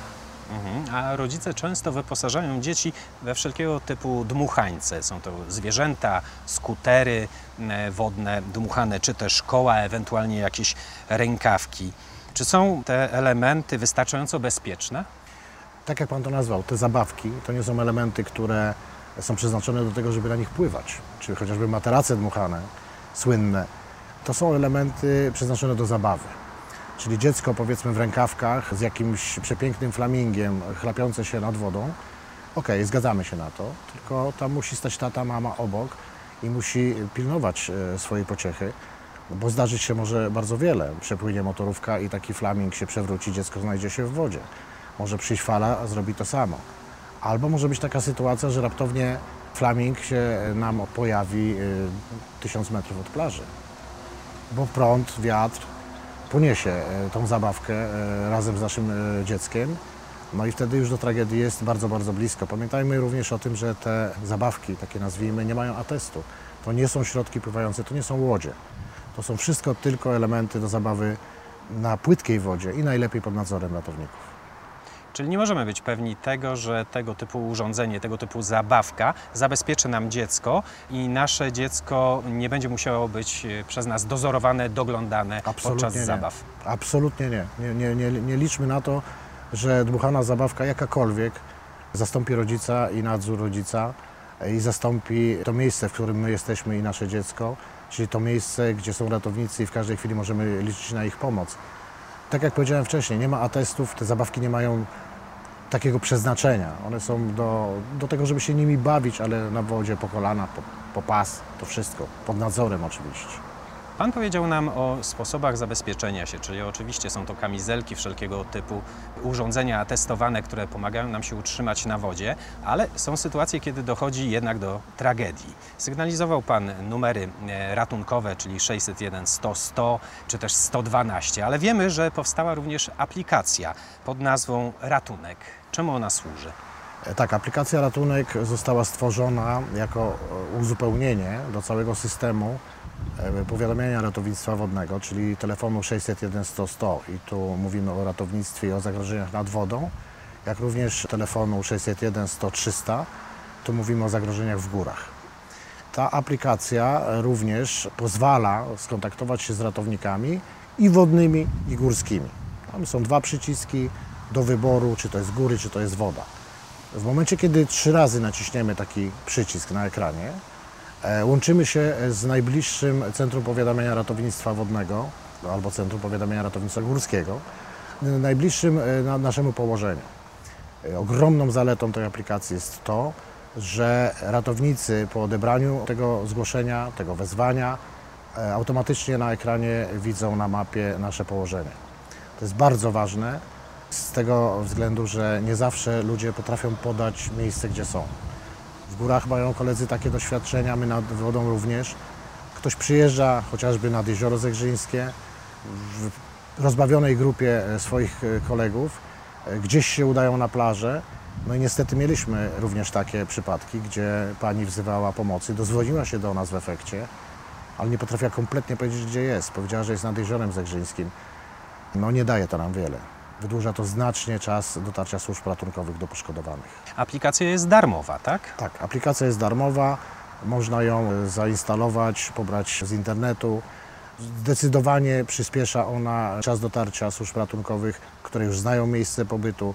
Mhm. A rodzice często wyposażają dzieci we wszelkiego typu dmuchańce. Są to zwierzęta, skutery e, wodne dmuchane, czy też koła, ewentualnie jakieś rękawki. Czy są te elementy wystarczająco bezpieczne? Tak jak Pan to nazwał, te zabawki to nie są elementy, które są przeznaczone do tego, żeby na nich pływać, czy chociażby materace dmuchane, słynne. To są elementy przeznaczone do zabawy. Czyli dziecko powiedzmy w rękawkach z jakimś przepięknym flamingiem chlapiące się nad wodą. Okej, zgadzamy się na to, tylko tam musi stać tata, mama obok i musi pilnować e, swojej pociechy, bo zdarzyć się może bardzo wiele. Przepłynie motorówka i taki flaming się przewróci, dziecko znajdzie się w wodzie. Może przyjść fala, a zrobi to samo. Albo może być taka sytuacja, że raptownie flaming się nam pojawi y, tysiąc metrów od plaży. Bo prąd, wiatr poniesie y, tą zabawkę y, razem z naszym y, dzieckiem. No i wtedy już do tragedii jest bardzo, bardzo blisko. Pamiętajmy również o tym, że te zabawki, takie nazwijmy, nie mają atestu. To nie są środki pływające, to nie są łodzie. To są wszystko tylko elementy do zabawy na płytkiej wodzie i najlepiej pod nadzorem ratowników. Czyli nie możemy być pewni tego, że tego typu urządzenie, tego typu zabawka zabezpieczy nam dziecko i nasze dziecko nie będzie musiało być e, przez nas dozorowane, doglądane podczas nie. zabaw. Absolutnie nie. Nie, nie, nie. nie liczmy na to, że dmuchana zabawka jakakolwiek zastąpi rodzica i nadzór rodzica i zastąpi to miejsce, w którym my jesteśmy i nasze dziecko, czyli to miejsce, gdzie są ratownicy i w każdej chwili możemy liczyć na ich pomoc. Tak jak powiedziałem wcześniej, nie ma atestów, te zabawki nie mają takiego przeznaczenia. One są do, do tego, żeby się nimi bawić, ale na wodzie po kolana, po, po pas, to wszystko, pod nadzorem oczywiście. Pan powiedział nam o sposobach zabezpieczenia się, czyli oczywiście są to kamizelki, wszelkiego typu urządzenia testowane, które pomagają nam się utrzymać na wodzie, ale są sytuacje, kiedy dochodzi jednak do tragedii. Sygnalizował Pan numery e, ratunkowe, czyli 601 100 100 czy też 112, ale wiemy, że powstała również aplikacja pod nazwą Ratunek. Czemu ona służy? E, Tak, aplikacja Ratunek została stworzona jako e, uzupełnienie do całego systemu powiadamiania ratownictwa wodnego, czyli telefonu 601 100 100 i tu mówimy o ratownictwie i o zagrożeniach nad wodą, jak również telefonu 601 100 300, tu mówimy o zagrożeniach w górach. Ta aplikacja również pozwala skontaktować się z ratownikami i wodnymi, i górskimi. Tam są dwa przyciski do wyboru, czy to jest góry, czy to jest woda. W momencie, kiedy trzy razy naciśniemy taki przycisk na ekranie, e, łączymy się z najbliższym Centrum Powiadamiania Ratownictwa Wodnego albo Centrum Powiadamiania Ratownictwa Górskiego, najbliższym e, na naszemu położeniu. E, Ogromną zaletą tej aplikacji jest to, że ratownicy po odebraniu tego zgłoszenia, tego wezwania, e, automatycznie na ekranie widzą na mapie nasze położenie. To jest bardzo ważne z tego względu, że nie zawsze ludzie potrafią podać miejsce, gdzie są. Górach mają koledzy takie doświadczenia, my nad wodą również. Ktoś przyjeżdża chociażby nad Jezioro Zegrzyńskie w rozbawionej grupie e, swoich e, kolegów, e, gdzieś się udają na plażę. No i niestety mieliśmy również takie przypadki, gdzie pani wzywała pomocy, dozwoliła się do nas w efekcie, ale nie potrafiła kompletnie powiedzieć, gdzie jest. Powiedziała, że jest nad Jeziorem Zegrzyńskim. No nie daje to nam wiele. Wydłuża to znacznie czas dotarcia służb ratunkowych do poszkodowanych. Aplikacja jest darmowa, tak? Tak, aplikacja jest darmowa, można ją zainstalować, pobrać z internetu. Zdecydowanie przyspiesza ona czas dotarcia służb ratunkowych, które już znają miejsce pobytu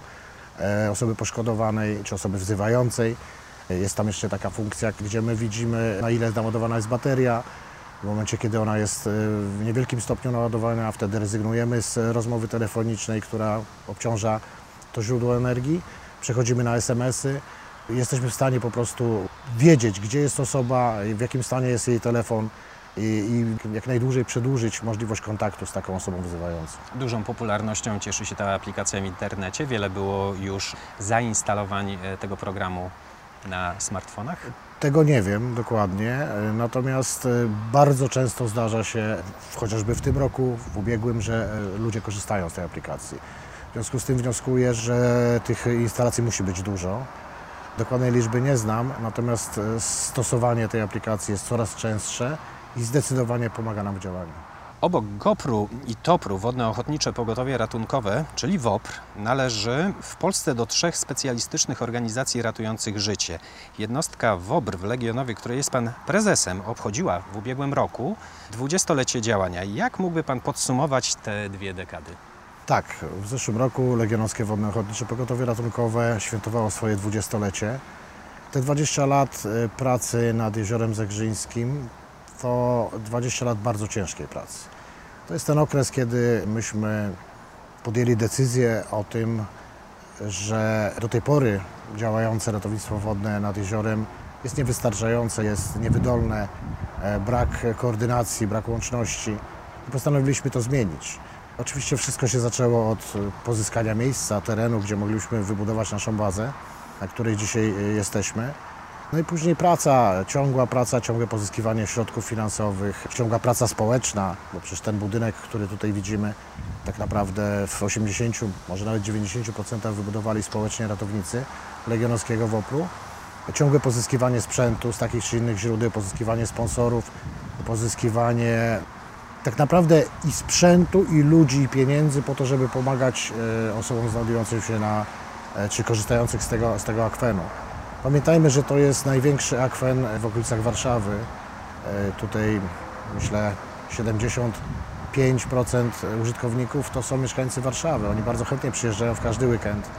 e, osoby poszkodowanej czy osoby wzywającej. E, Jest tam jeszcze taka funkcja, gdzie my widzimy, na ile naładowana jest bateria. W momencie, kiedy ona jest e, w niewielkim stopniu naładowana, wtedy rezygnujemy z rozmowy telefonicznej, która obciąża to źródło energii. Przechodzimy na SMS-y. Jesteśmy w stanie po prostu wiedzieć, gdzie jest osoba, w jakim stanie jest jej telefon i, i jak najdłużej przedłużyć możliwość kontaktu z taką osobą wzywającą. Dużą popularnością cieszy się ta aplikacja w internecie. Wiele było już zainstalowań e, tego programu na smartfonach. Tego nie wiem dokładnie, natomiast e, bardzo często zdarza się, chociażby w tym roku, w ubiegłym, że e, ludzie korzystają z tej aplikacji. W związku z tym wnioskuję, że tych instalacji musi być dużo. Dokładnej liczby nie znam, natomiast e, stosowanie tej aplikacji jest coraz częstsze i zdecydowanie pomaga nam w działaniu. Obok GoPru i TOPR-u Wodne Ochotnicze Pogotowie Ratunkowe, czyli WOPR, należy w Polsce do trzech specjalistycznych organizacji ratujących życie. Jednostka WOPR w Legionowie, której jest Pan prezesem, obchodziła w ubiegłym roku dwudziestolecie działania. Jak mógłby Pan podsumować te dwie dekady? Tak, w zeszłym roku Legionowskie Wodne Ochotnicze Pogotowie Ratunkowe świętowało swoje dwudziestolecie. Te 20 lat e, pracy nad Jeziorem Zegrzyńskim to 20 lat bardzo ciężkiej pracy. To jest ten okres, kiedy myśmy podjęli decyzję o tym, że do tej pory działające ratownictwo wodne nad jeziorem jest niewystarczające, jest niewydolne, e, brak koordynacji, brak łączności i postanowiliśmy to zmienić. Oczywiście wszystko się zaczęło od e, pozyskania miejsca, terenu, gdzie mogliśmy wybudować naszą bazę, na której dzisiaj e, jesteśmy. No i później praca, ciągła praca, ciągłe pozyskiwanie środków finansowych, ciągła praca społeczna, bo przecież ten budynek, który tutaj widzimy, tak naprawdę w 80, może nawet 90% wybudowali społecznie ratownicy Legionowskiego WOPR-u. Ciągłe pozyskiwanie sprzętu z takich czy innych źródeł, pozyskiwanie sponsorów, pozyskiwanie tak naprawdę i sprzętu, i ludzi, i pieniędzy po to, żeby pomagać e, osobom znajdującym się na, e, czy korzystających z tego, z tego akwenu. Pamiętajmy, że to jest największy akwen w okolicach Warszawy. E, Tutaj myślę 75% użytkowników to są mieszkańcy Warszawy. Oni bardzo chętnie przyjeżdżają w każdy weekend,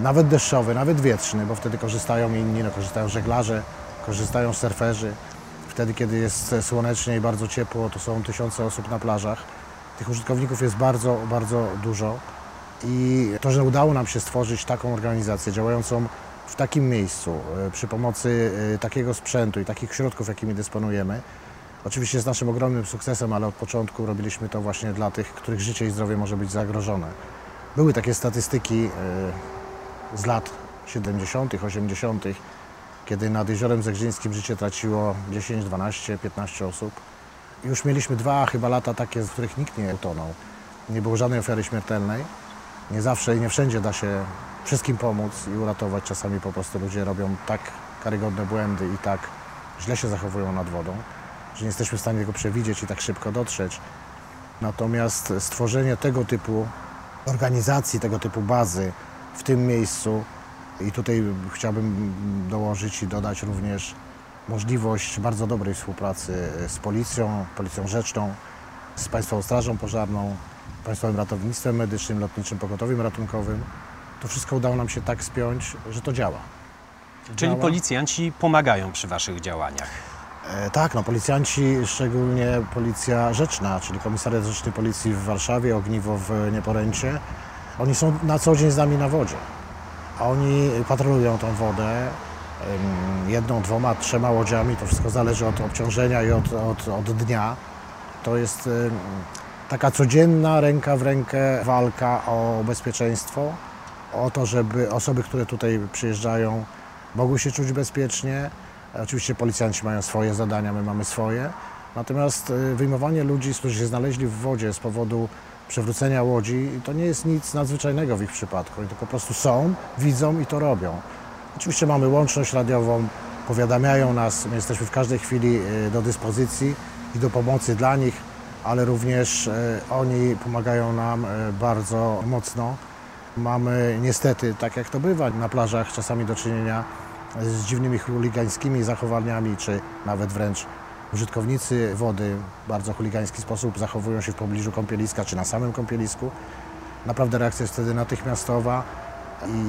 nawet deszczowy, nawet wietrzny, bo wtedy korzystają inni, no, korzystają żeglarze, korzystają surferzy. Wtedy, kiedy jest słonecznie i bardzo ciepło, to są tysiące osób na plażach. Tych użytkowników jest bardzo, bardzo dużo. I to, że udało nam się stworzyć taką organizację działającą w takim miejscu, e, przy pomocy e, takiego sprzętu i takich środków, jakimi dysponujemy, oczywiście jest naszym ogromnym sukcesem, ale od początku robiliśmy to właśnie dla tych, których życie i zdrowie może być zagrożone. Były takie statystyki e, z lat 70., 80., kiedy nad Jeziorem Zegrzyńskim życie traciło 10, 12, 15 osób. Już mieliśmy dwa chyba lata takie, w których nikt nie utonął. Nie było żadnej ofiary śmiertelnej. Nie zawsze i nie wszędzie da się wszystkim pomóc i uratować. Czasami po prostu ludzie robią tak karygodne błędy i tak źle się zachowują nad wodą, że nie jesteśmy w stanie tego przewidzieć i tak szybko dotrzeć. Natomiast stworzenie tego typu organizacji, tego typu bazy w tym miejscu i tutaj chciałbym dołożyć i dodać również możliwość bardzo dobrej współpracy z policją, policją rzeczną, z Państwową Strażą Pożarną, Państwowym Ratownictwem Medycznym, Lotniczym Pogotowiem Ratunkowym. To wszystko udało nam się tak spiąć, że to działa. Czyli Działa. policjanci pomagają przy Waszych działaniach. E, tak, no policjanci, szczególnie policja rzeczna, czyli Komisariat Rzeczny Policji w Warszawie, Ogniwo w Nieporęcie, oni są na co dzień z nami na wodzie. Oni patrolują tą wodę jedną, dwoma, trzema łodziami, to wszystko zależy od obciążenia i od, od, od dnia. To jest taka codzienna ręka w rękę walka o bezpieczeństwo, o to, żeby osoby, które tutaj przyjeżdżają, mogły się czuć bezpiecznie. Oczywiście policjanci mają swoje zadania, my mamy swoje. Natomiast y, wyjmowanie ludzi, którzy się znaleźli w wodzie z powodu przewrócenia łodzi, to nie jest nic nadzwyczajnego w ich przypadku. Oni to po prostu są, widzą i to robią. Oczywiście mamy łączność radiową, powiadamiają nas, my jesteśmy w każdej chwili y, do dyspozycji i do pomocy dla nich, ale również e, oni pomagają nam e, bardzo mocno. Mamy niestety, tak jak to bywa na plażach, czasami do czynienia z dziwnymi chuligańskimi zachowaniami, czy nawet wręcz użytkownicy wody w bardzo chuligański sposób zachowują się w pobliżu kąpieliska, czy na samym kąpielisku. Naprawdę reakcja jest wtedy natychmiastowa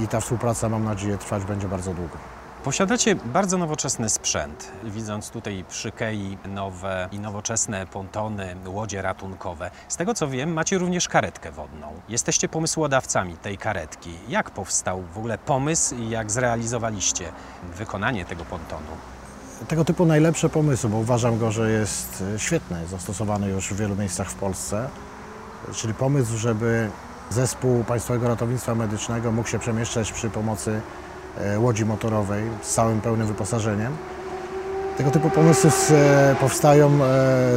i, ta współpraca, mam nadzieję, trwać będzie bardzo długo. Posiadacie bardzo nowoczesny sprzęt. Widząc tutaj przy Kei nowe i nowoczesne pontony, łodzie ratunkowe. Z tego co wiem, macie również karetkę wodną. Jesteście pomysłodawcami tej karetki. Jak powstał w ogóle pomysł i jak zrealizowaliście wykonanie tego pontonu? Tego typu najlepsze pomysły, bo uważam go, że jest e, świetny, zastosowany już w wielu miejscach w Polsce. Czyli pomysł, żeby zespół Państwowego Ratownictwa Medycznego mógł się przemieszczać przy pomocy e, łodzi motorowej z całym pełnym wyposażeniem. Tego typu pomysły e, powstają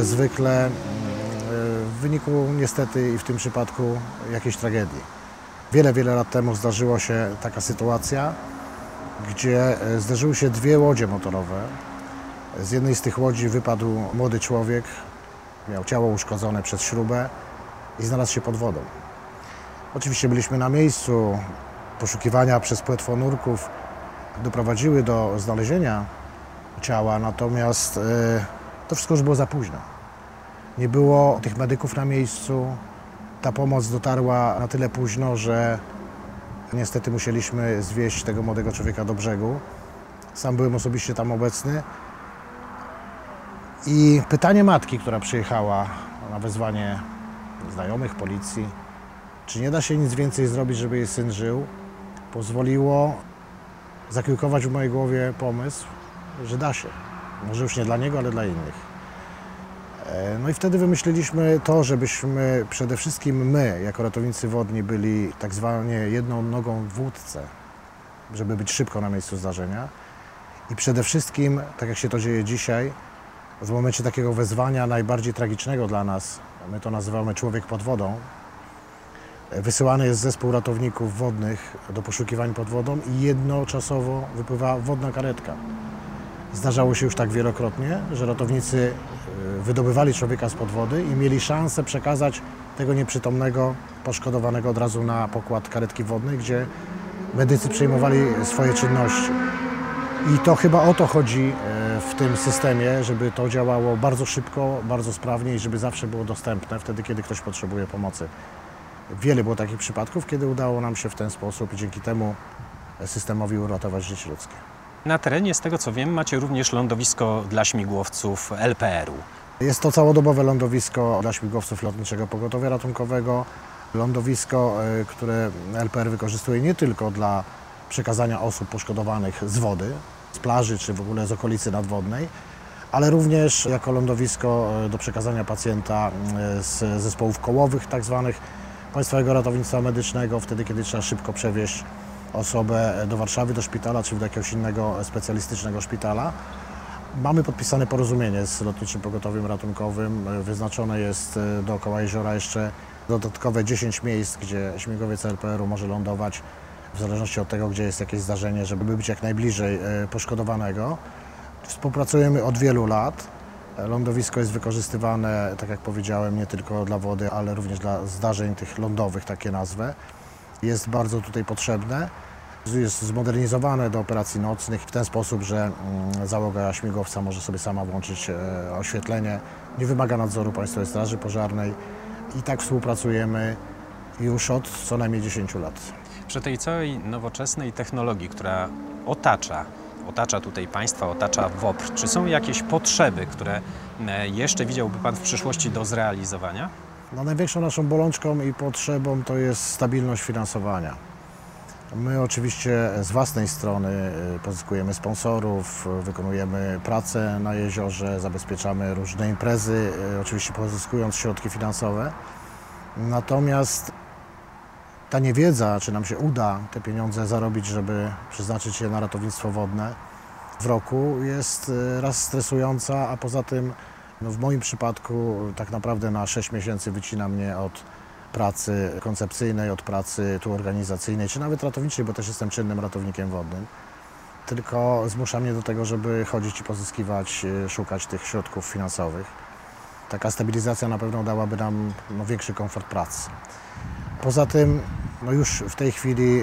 zwykle w wyniku niestety i w tym przypadku jakiejś tragedii. Wiele, wiele lat temu zdarzyła się taka sytuacja, gdzie zdarzyły się dwie łodzie motorowe. Z jednej z tych łodzi wypadł młody człowiek, miał ciało uszkodzone przez śrubę i znalazł się pod wodą. Oczywiście byliśmy na miejscu, poszukiwania przez płetwonurków doprowadziły do znalezienia ciała, natomiast e, to wszystko już było za późno. Nie było tych medyków na miejscu, ta pomoc dotarła na tyle późno, że niestety musieliśmy zwieźć tego młodego człowieka do brzegu. Sam byłem osobiście tam obecny. I pytanie matki, która przyjechała na wezwanie znajomych, policji, czy nie da się nic więcej zrobić, żeby jej syn żył, pozwoliło zakiełkować w mojej głowie pomysł, że da się. Może już nie dla niego, ale dla innych. E, no i wtedy wymyśliliśmy to, żebyśmy przede wszystkim my, jako ratownicy wodni, byli tak zwanie jedną nogą w łódce, żeby być szybko na miejscu zdarzenia. I przede wszystkim, tak jak się to dzieje dzisiaj, w momencie takiego wezwania najbardziej tragicznego dla nas, my to nazywamy człowiek pod wodą, wysyłany jest zespół ratowników wodnych do poszukiwań pod wodą i jednoczasowo wypływa wodna karetka. Zdarzało się już tak wielokrotnie, że ratownicy e, wydobywali człowieka z pod wody i mieli szansę przekazać tego nieprzytomnego, poszkodowanego od razu na pokład karetki wodnej, gdzie medycy przejmowali swoje czynności. I to chyba o to chodzi e, w tym systemie, żeby to działało bardzo szybko, bardzo sprawnie i żeby zawsze było dostępne wtedy, kiedy ktoś potrzebuje pomocy. Wiele było takich przypadków, kiedy udało nam się w ten sposób i dzięki temu systemowi uratować życie ludzkie. Na terenie, z tego co wiem, macie również lądowisko dla śmigłowców LPR-u. Jest to całodobowe lądowisko dla śmigłowców Lotniczego Pogotowia Ratunkowego. Lądowisko, e, które LPR wykorzystuje nie tylko dla przekazania osób poszkodowanych z wody, z plaży czy w ogóle z okolicy nadwodnej, ale również jako lądowisko e, do przekazania pacjenta e, z zespołów kołowych tak zwanych Państwowego Ratownictwa Medycznego, wtedy kiedy trzeba szybko przewieźć osobę do Warszawy, do szpitala czy do jakiegoś innego specjalistycznego szpitala. Mamy podpisane porozumienie z Lotniczym Pogotowiem Ratunkowym. Wyznaczone jest e, dookoła jeziora jeszcze dodatkowe 10 miejsc, gdzie śmigłowiec LPR-u może lądować w zależności od tego, gdzie jest jakieś zdarzenie, żeby być jak najbliżej e, poszkodowanego. Współpracujemy od wielu lat. Lądowisko jest wykorzystywane, tak jak powiedziałem, nie tylko dla wody, ale również dla zdarzeń tych lądowych, takie nazwę. Jest bardzo tutaj potrzebne. Jest zmodernizowane do operacji nocnych w ten sposób, że mm, załoga śmigłowca może sobie sama włączyć e, oświetlenie. Nie wymaga nadzoru Państwowej Straży Pożarnej i tak współpracujemy już od co najmniej 10 lat. Przy tej całej nowoczesnej technologii, która otacza otacza tutaj państwa, otacza WOPR. Czy są jakieś potrzeby, które e, jeszcze widziałby Pan w przyszłości do zrealizowania? No, największą naszą bolączką i potrzebą to jest stabilność finansowania. My oczywiście z własnej strony e, pozyskujemy sponsorów, wykonujemy pracę na jeziorze, zabezpieczamy różne imprezy, e, oczywiście pozyskując środki finansowe. Natomiast ta niewiedza, czy nam się uda te pieniądze zarobić, żeby przeznaczyć je na ratownictwo wodne w roku, jest e, raz stresująca, a poza tym no w moim przypadku tak naprawdę na 6 miesięcy wycina mnie od pracy koncepcyjnej, od pracy tu organizacyjnej, czy nawet ratowniczej, bo też jestem czynnym ratownikiem wodnym. Tylko zmusza mnie do tego, żeby chodzić i pozyskiwać, e, szukać tych środków finansowych. Taka stabilizacja na pewno dałaby nam no, większy komfort pracy. Poza tym no już w tej chwili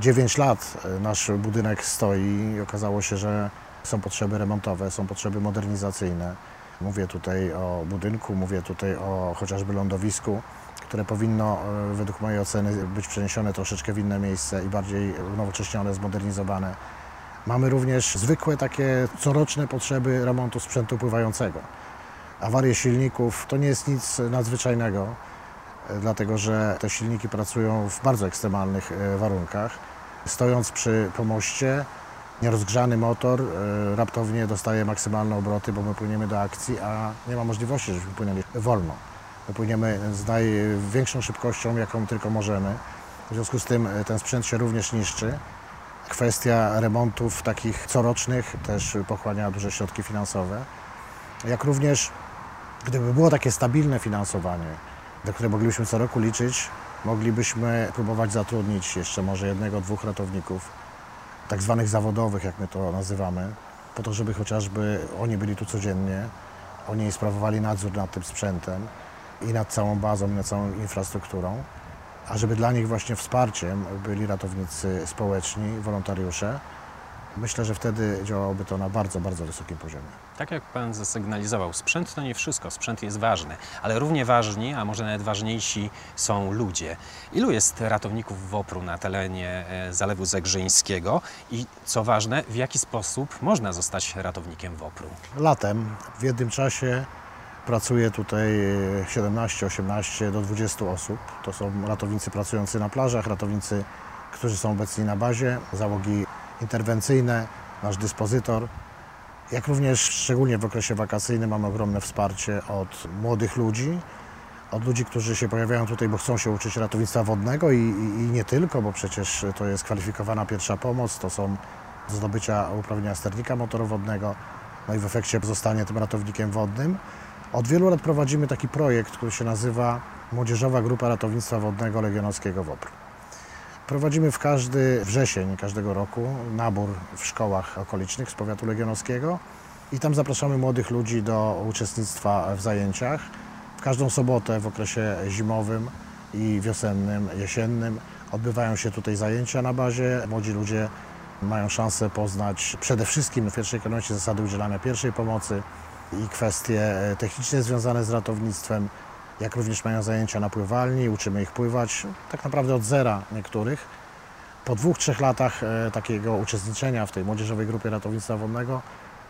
9 lat e, nasz budynek stoi i okazało się, że są potrzeby remontowe, są potrzeby modernizacyjne. Mówię tutaj o budynku, mówię tutaj o chociażby lądowisku, które powinno e, według mojej oceny być przeniesione troszeczkę w inne miejsce i bardziej unowocześnione, zmodernizowane. Mamy również zwykłe takie coroczne potrzeby remontu sprzętu pływającego. Awarie silników to nie jest nic nadzwyczajnego, dlatego że te silniki pracują w bardzo ekstremalnych e, warunkach. Stojąc przy pomoście, nierozgrzany motor e, raptownie dostaje maksymalne obroty, bo my płyniemy do akcji, a nie ma możliwości, żebyśmy płynęli wolno. My płyniemy z największą szybkością, jaką tylko możemy. W związku z tym ten sprzęt się również niszczy. Kwestia remontów takich corocznych też pochłania duże środki finansowe. Jak również, gdyby było takie stabilne finansowanie, do które moglibyśmy co roku liczyć, moglibyśmy próbować zatrudnić jeszcze może jednego, dwóch ratowników, tak zwanych zawodowych, jak my to nazywamy, po to, żeby chociażby oni byli tu codziennie, oni sprawowali nadzór nad tym sprzętem i nad całą bazą, i nad całą infrastrukturą a żeby dla nich właśnie wsparciem byli ratownicy społeczni, wolontariusze, myślę, że wtedy działałoby to na bardzo, bardzo wysokim poziomie. Tak jak Pan zasygnalizował, sprzęt to nie wszystko, sprzęt jest ważny, ale równie ważni, a może nawet ważniejsi są ludzie. Ilu jest ratowników WOPR-u na terenie e, Zalewu Zegrzyńskiego i co ważne, w jaki sposób można zostać ratownikiem WOPR-u? Latem w jednym czasie Pracuje tutaj 17, 18 do 20 osób. To są ratownicy pracujący na plażach, ratownicy, którzy są obecni na bazie, załogi interwencyjne, nasz dyspozytor. Jak również szczególnie w okresie wakacyjnym mamy ogromne wsparcie od młodych ludzi, od ludzi, którzy się pojawiają tutaj, bo chcą się uczyć ratownictwa wodnego i, i, i nie tylko, bo przecież to jest kwalifikowana pierwsza pomoc, to są do zdobycia uprawnienia sternika motorowodnego, no i w efekcie zostanie tym ratownikiem wodnym. Od wielu lat prowadzimy taki projekt, który się nazywa Młodzieżowa Grupa Ratownictwa Wodnego Legionowskiego WOPR. Prowadzimy w każdy wrzesień każdego roku nabór w szkołach okolicznych z powiatu legionowskiego i tam zapraszamy młodych ludzi do uczestnictwa w zajęciach. W każdą sobotę w okresie zimowym i wiosennym, jesiennym odbywają się tutaj zajęcia na bazie. Młodzi ludzie mają szansę poznać przede wszystkim w pierwszej kolejności zasady udzielania pierwszej pomocy, i kwestie e, techniczne związane z ratownictwem, jak również mają zajęcia na pływalni, uczymy ich pływać, tak naprawdę od zera niektórych. Po dwóch, trzech latach e, takiego uczestniczenia w tej młodzieżowej grupie ratownictwa wodnego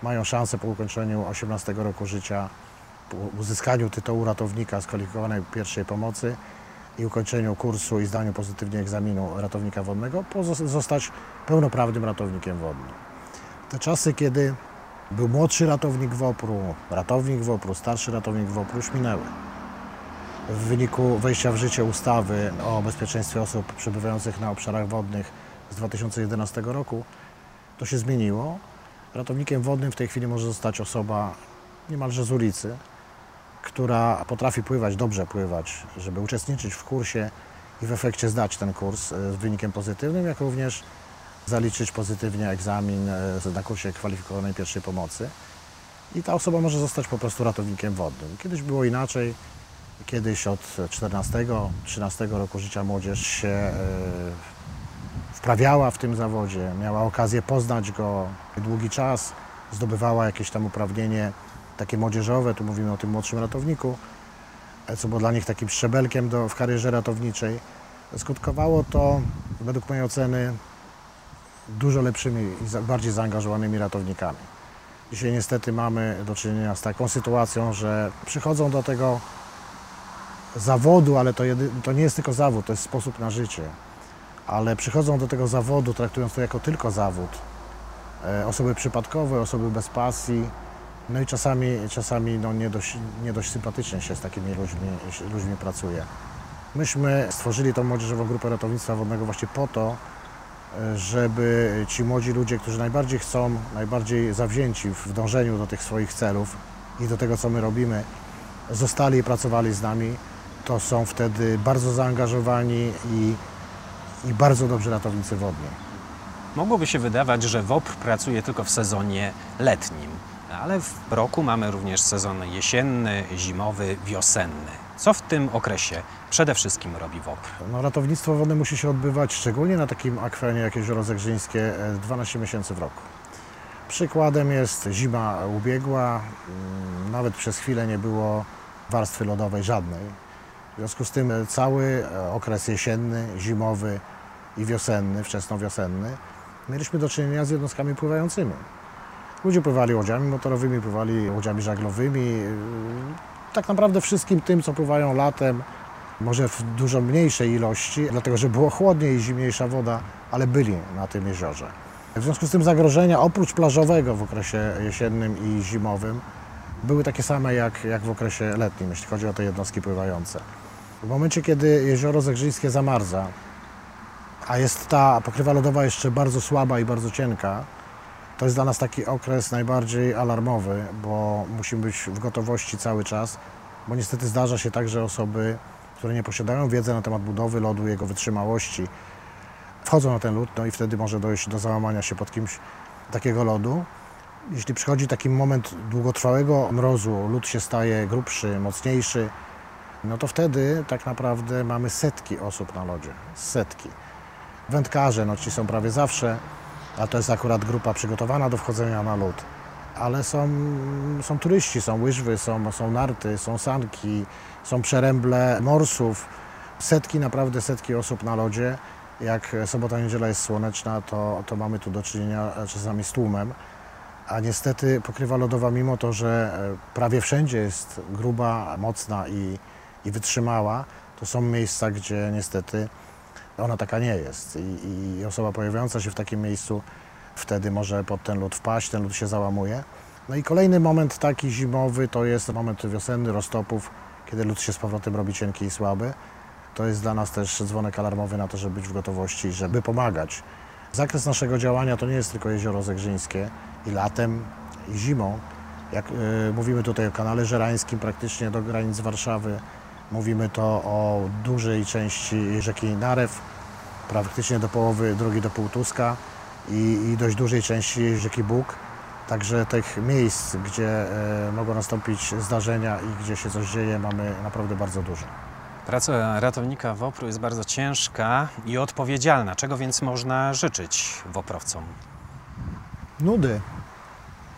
mają szansę po ukończeniu 18 roku życia, po uzyskaniu tytułu ratownika skwalifikowanej pierwszej pomocy i ukończeniu kursu i zdaniu pozytywnie egzaminu ratownika wodnego, zostać pełnoprawnym ratownikiem wodnym. Te czasy, kiedy był młodszy ratownik WOPR-u, ratownik WOPR-u, starszy ratownik WOPR-u już minęły. W wyniku wejścia w życie ustawy o bezpieczeństwie osób przebywających na obszarach wodnych z 2011 roku to się zmieniło. Ratownikiem wodnym w tej chwili może zostać osoba niemalże z ulicy, która potrafi pływać, dobrze pływać, żeby uczestniczyć w kursie i w efekcie zdać ten kurs e, z wynikiem pozytywnym, jak również zaliczyć pozytywnie egzamin e, na kursie kwalifikowanej pierwszej pomocy i ta osoba może zostać po prostu ratownikiem wodnym. Kiedyś było inaczej. Kiedyś od 14-13 roku życia młodzież się e, wprawiała w tym zawodzie, miała okazję poznać go długi czas, zdobywała jakieś tam uprawnienie takie młodzieżowe, tu mówimy o tym młodszym ratowniku, co było dla nich takim szczebelkiem do, w karierze ratowniczej. Skutkowało to, według mojej oceny, dużo lepszymi i bardziej zaangażowanymi ratownikami. Dzisiaj niestety mamy do czynienia z taką sytuacją, że przychodzą do tego zawodu, ale to, jedy, to nie jest tylko zawód, to jest sposób na życie. Ale przychodzą do tego zawodu, traktując to jako tylko zawód. E, osoby przypadkowe, osoby bez pasji, no i czasami, czasami no nie, dość, nie dość sympatycznie się z takimi ludźmi, ludźmi pracuje. Myśmy stworzyli tą młodzieżową grupę ratownictwa wodnego właśnie po to, żeby ci młodzi ludzie, którzy najbardziej chcą, najbardziej zawzięci w dążeniu do tych swoich celów i do tego, co my robimy, zostali i pracowali z nami, to są wtedy bardzo zaangażowani i, i bardzo dobrzy ratownicy wodni. Mogłoby się wydawać, że WOPR pracuje tylko w sezonie letnim, ale w roku mamy również sezon jesienny, zimowy, wiosenny. Co w tym okresie przede wszystkim robi WOPR? No, ratownictwo wodne musi się odbywać, szczególnie na takim akwenie jak Jezioro Zegrzyńskie, 12 miesięcy w roku. Przykładem jest zima ubiegła, mm, nawet przez chwilę nie było warstwy lodowej żadnej. W związku z tym e, cały e, okres jesienny, zimowy i wiosenny, wczesnowiosenny, mieliśmy do czynienia z jednostkami pływającymi. Ludzie pływali łodziami motorowymi, pływali łodziami żaglowymi, e, tak naprawdę wszystkim tym, co pływają latem, może w dużo mniejszej ilości, dlatego że było chłodniej i zimniejsza woda, ale byli na tym jeziorze. W związku z tym zagrożenia, oprócz plażowego w okresie jesiennym i zimowym, były takie same jak, jak w okresie letnim, jeśli chodzi o te jednostki pływające. W momencie, kiedy jezioro Zegrzyńskie zamarza, a jest ta pokrywa lodowa jeszcze bardzo słaba i bardzo cienka, to jest dla nas taki okres najbardziej alarmowy, bo musimy być w gotowości cały czas, bo niestety zdarza się tak, że osoby, które nie posiadają wiedzy na temat budowy lodu, jego wytrzymałości, wchodzą na ten lód, no i wtedy może dojść do załamania się pod kimś takiego lodu. Jeśli przychodzi taki moment długotrwałego mrozu, lód się staje grubszy, mocniejszy, no to wtedy tak naprawdę mamy setki osób na lodzie. Setki. Wędkarze, no ci są prawie zawsze, a to jest akurat grupa przygotowana do wchodzenia na lód. Ale są, są turyści, są łyżwy, są, są narty, są sanki, są przeręble morsów. Setki, naprawdę setki osób na lodzie. Jak sobota, niedziela jest słoneczna, to, to mamy tu do czynienia czasami z tłumem. A niestety pokrywa lodowa, mimo to, że e, prawie wszędzie jest gruba, mocna i, i wytrzymała, to są miejsca, gdzie niestety ona taka nie jest. I, I, osoba pojawiająca się w takim miejscu wtedy może pod ten lód wpaść, ten lód się załamuje. No i kolejny moment taki zimowy to jest moment wiosenny, roztopów, kiedy lód się z powrotem robi cienki i słaby. To jest dla nas też dzwonek alarmowy na to, żeby być w gotowości, żeby pomagać. Zakres naszego działania to nie jest tylko jezioro Zegrzyńskie i latem, i zimą. Jak y, mówimy tutaj o kanale żerańskim, praktycznie do granic Warszawy, mówimy to o dużej części rzeki Narew, praktycznie do połowy drogi do Półtuska i, i dość dużej części rzeki Bóg. Także tych miejsc, gdzie y, mogą nastąpić zdarzenia i gdzie się coś dzieje, mamy naprawdę bardzo dużo. Praca ratownika WOPR-u jest bardzo ciężka i odpowiedzialna. Czego więc można życzyć WOPR-owcom? Nudy.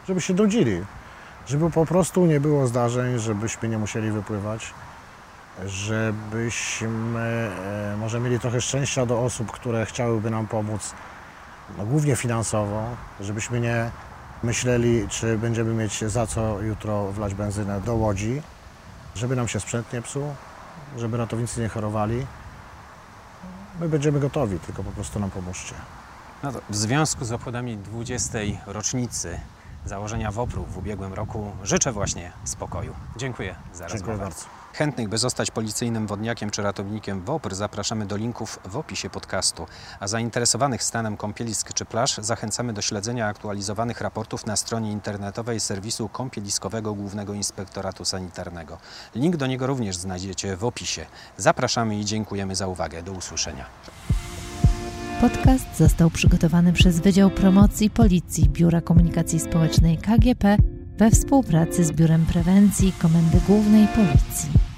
Żeby się nudzili. Żeby po prostu nie było zdarzeń, żebyśmy nie musieli wypływać. Żebyśmy e, może mieli trochę szczęścia do osób, które chciałyby nam pomóc, no, głównie finansowo. Żebyśmy nie myśleli, czy będziemy mieć za co jutro wlać benzynę do łodzi. Żeby nam się sprzęt nie psuł żeby ratownicy nie chorowali. My będziemy gotowi, tylko po prostu nam pomóżcie. No to w związku z obchodami 20. rocznicy założenia WOPR-u w ubiegłym roku życzę właśnie spokoju. Dziękuję za Dziękuję rozmowę. bardzo. Chętnych, by zostać policyjnym wodniakiem czy ratownikiem WOPR zapraszamy do linków w opisie podcastu, a zainteresowanych stanem kąpielisk czy plaż zachęcamy do śledzenia aktualizowanych raportów na stronie internetowej serwisu kąpieliskowego Głównego Inspektoratu Sanitarnego. Link do niego również znajdziecie w opisie. Zapraszamy i dziękujemy za uwagę. Do usłyszenia. Podcast został przygotowany przez Wydział Promocji Policji Biura Komunikacji Społecznej KGP we współpracy z Biurem Prewencji Komendy Głównej Policji.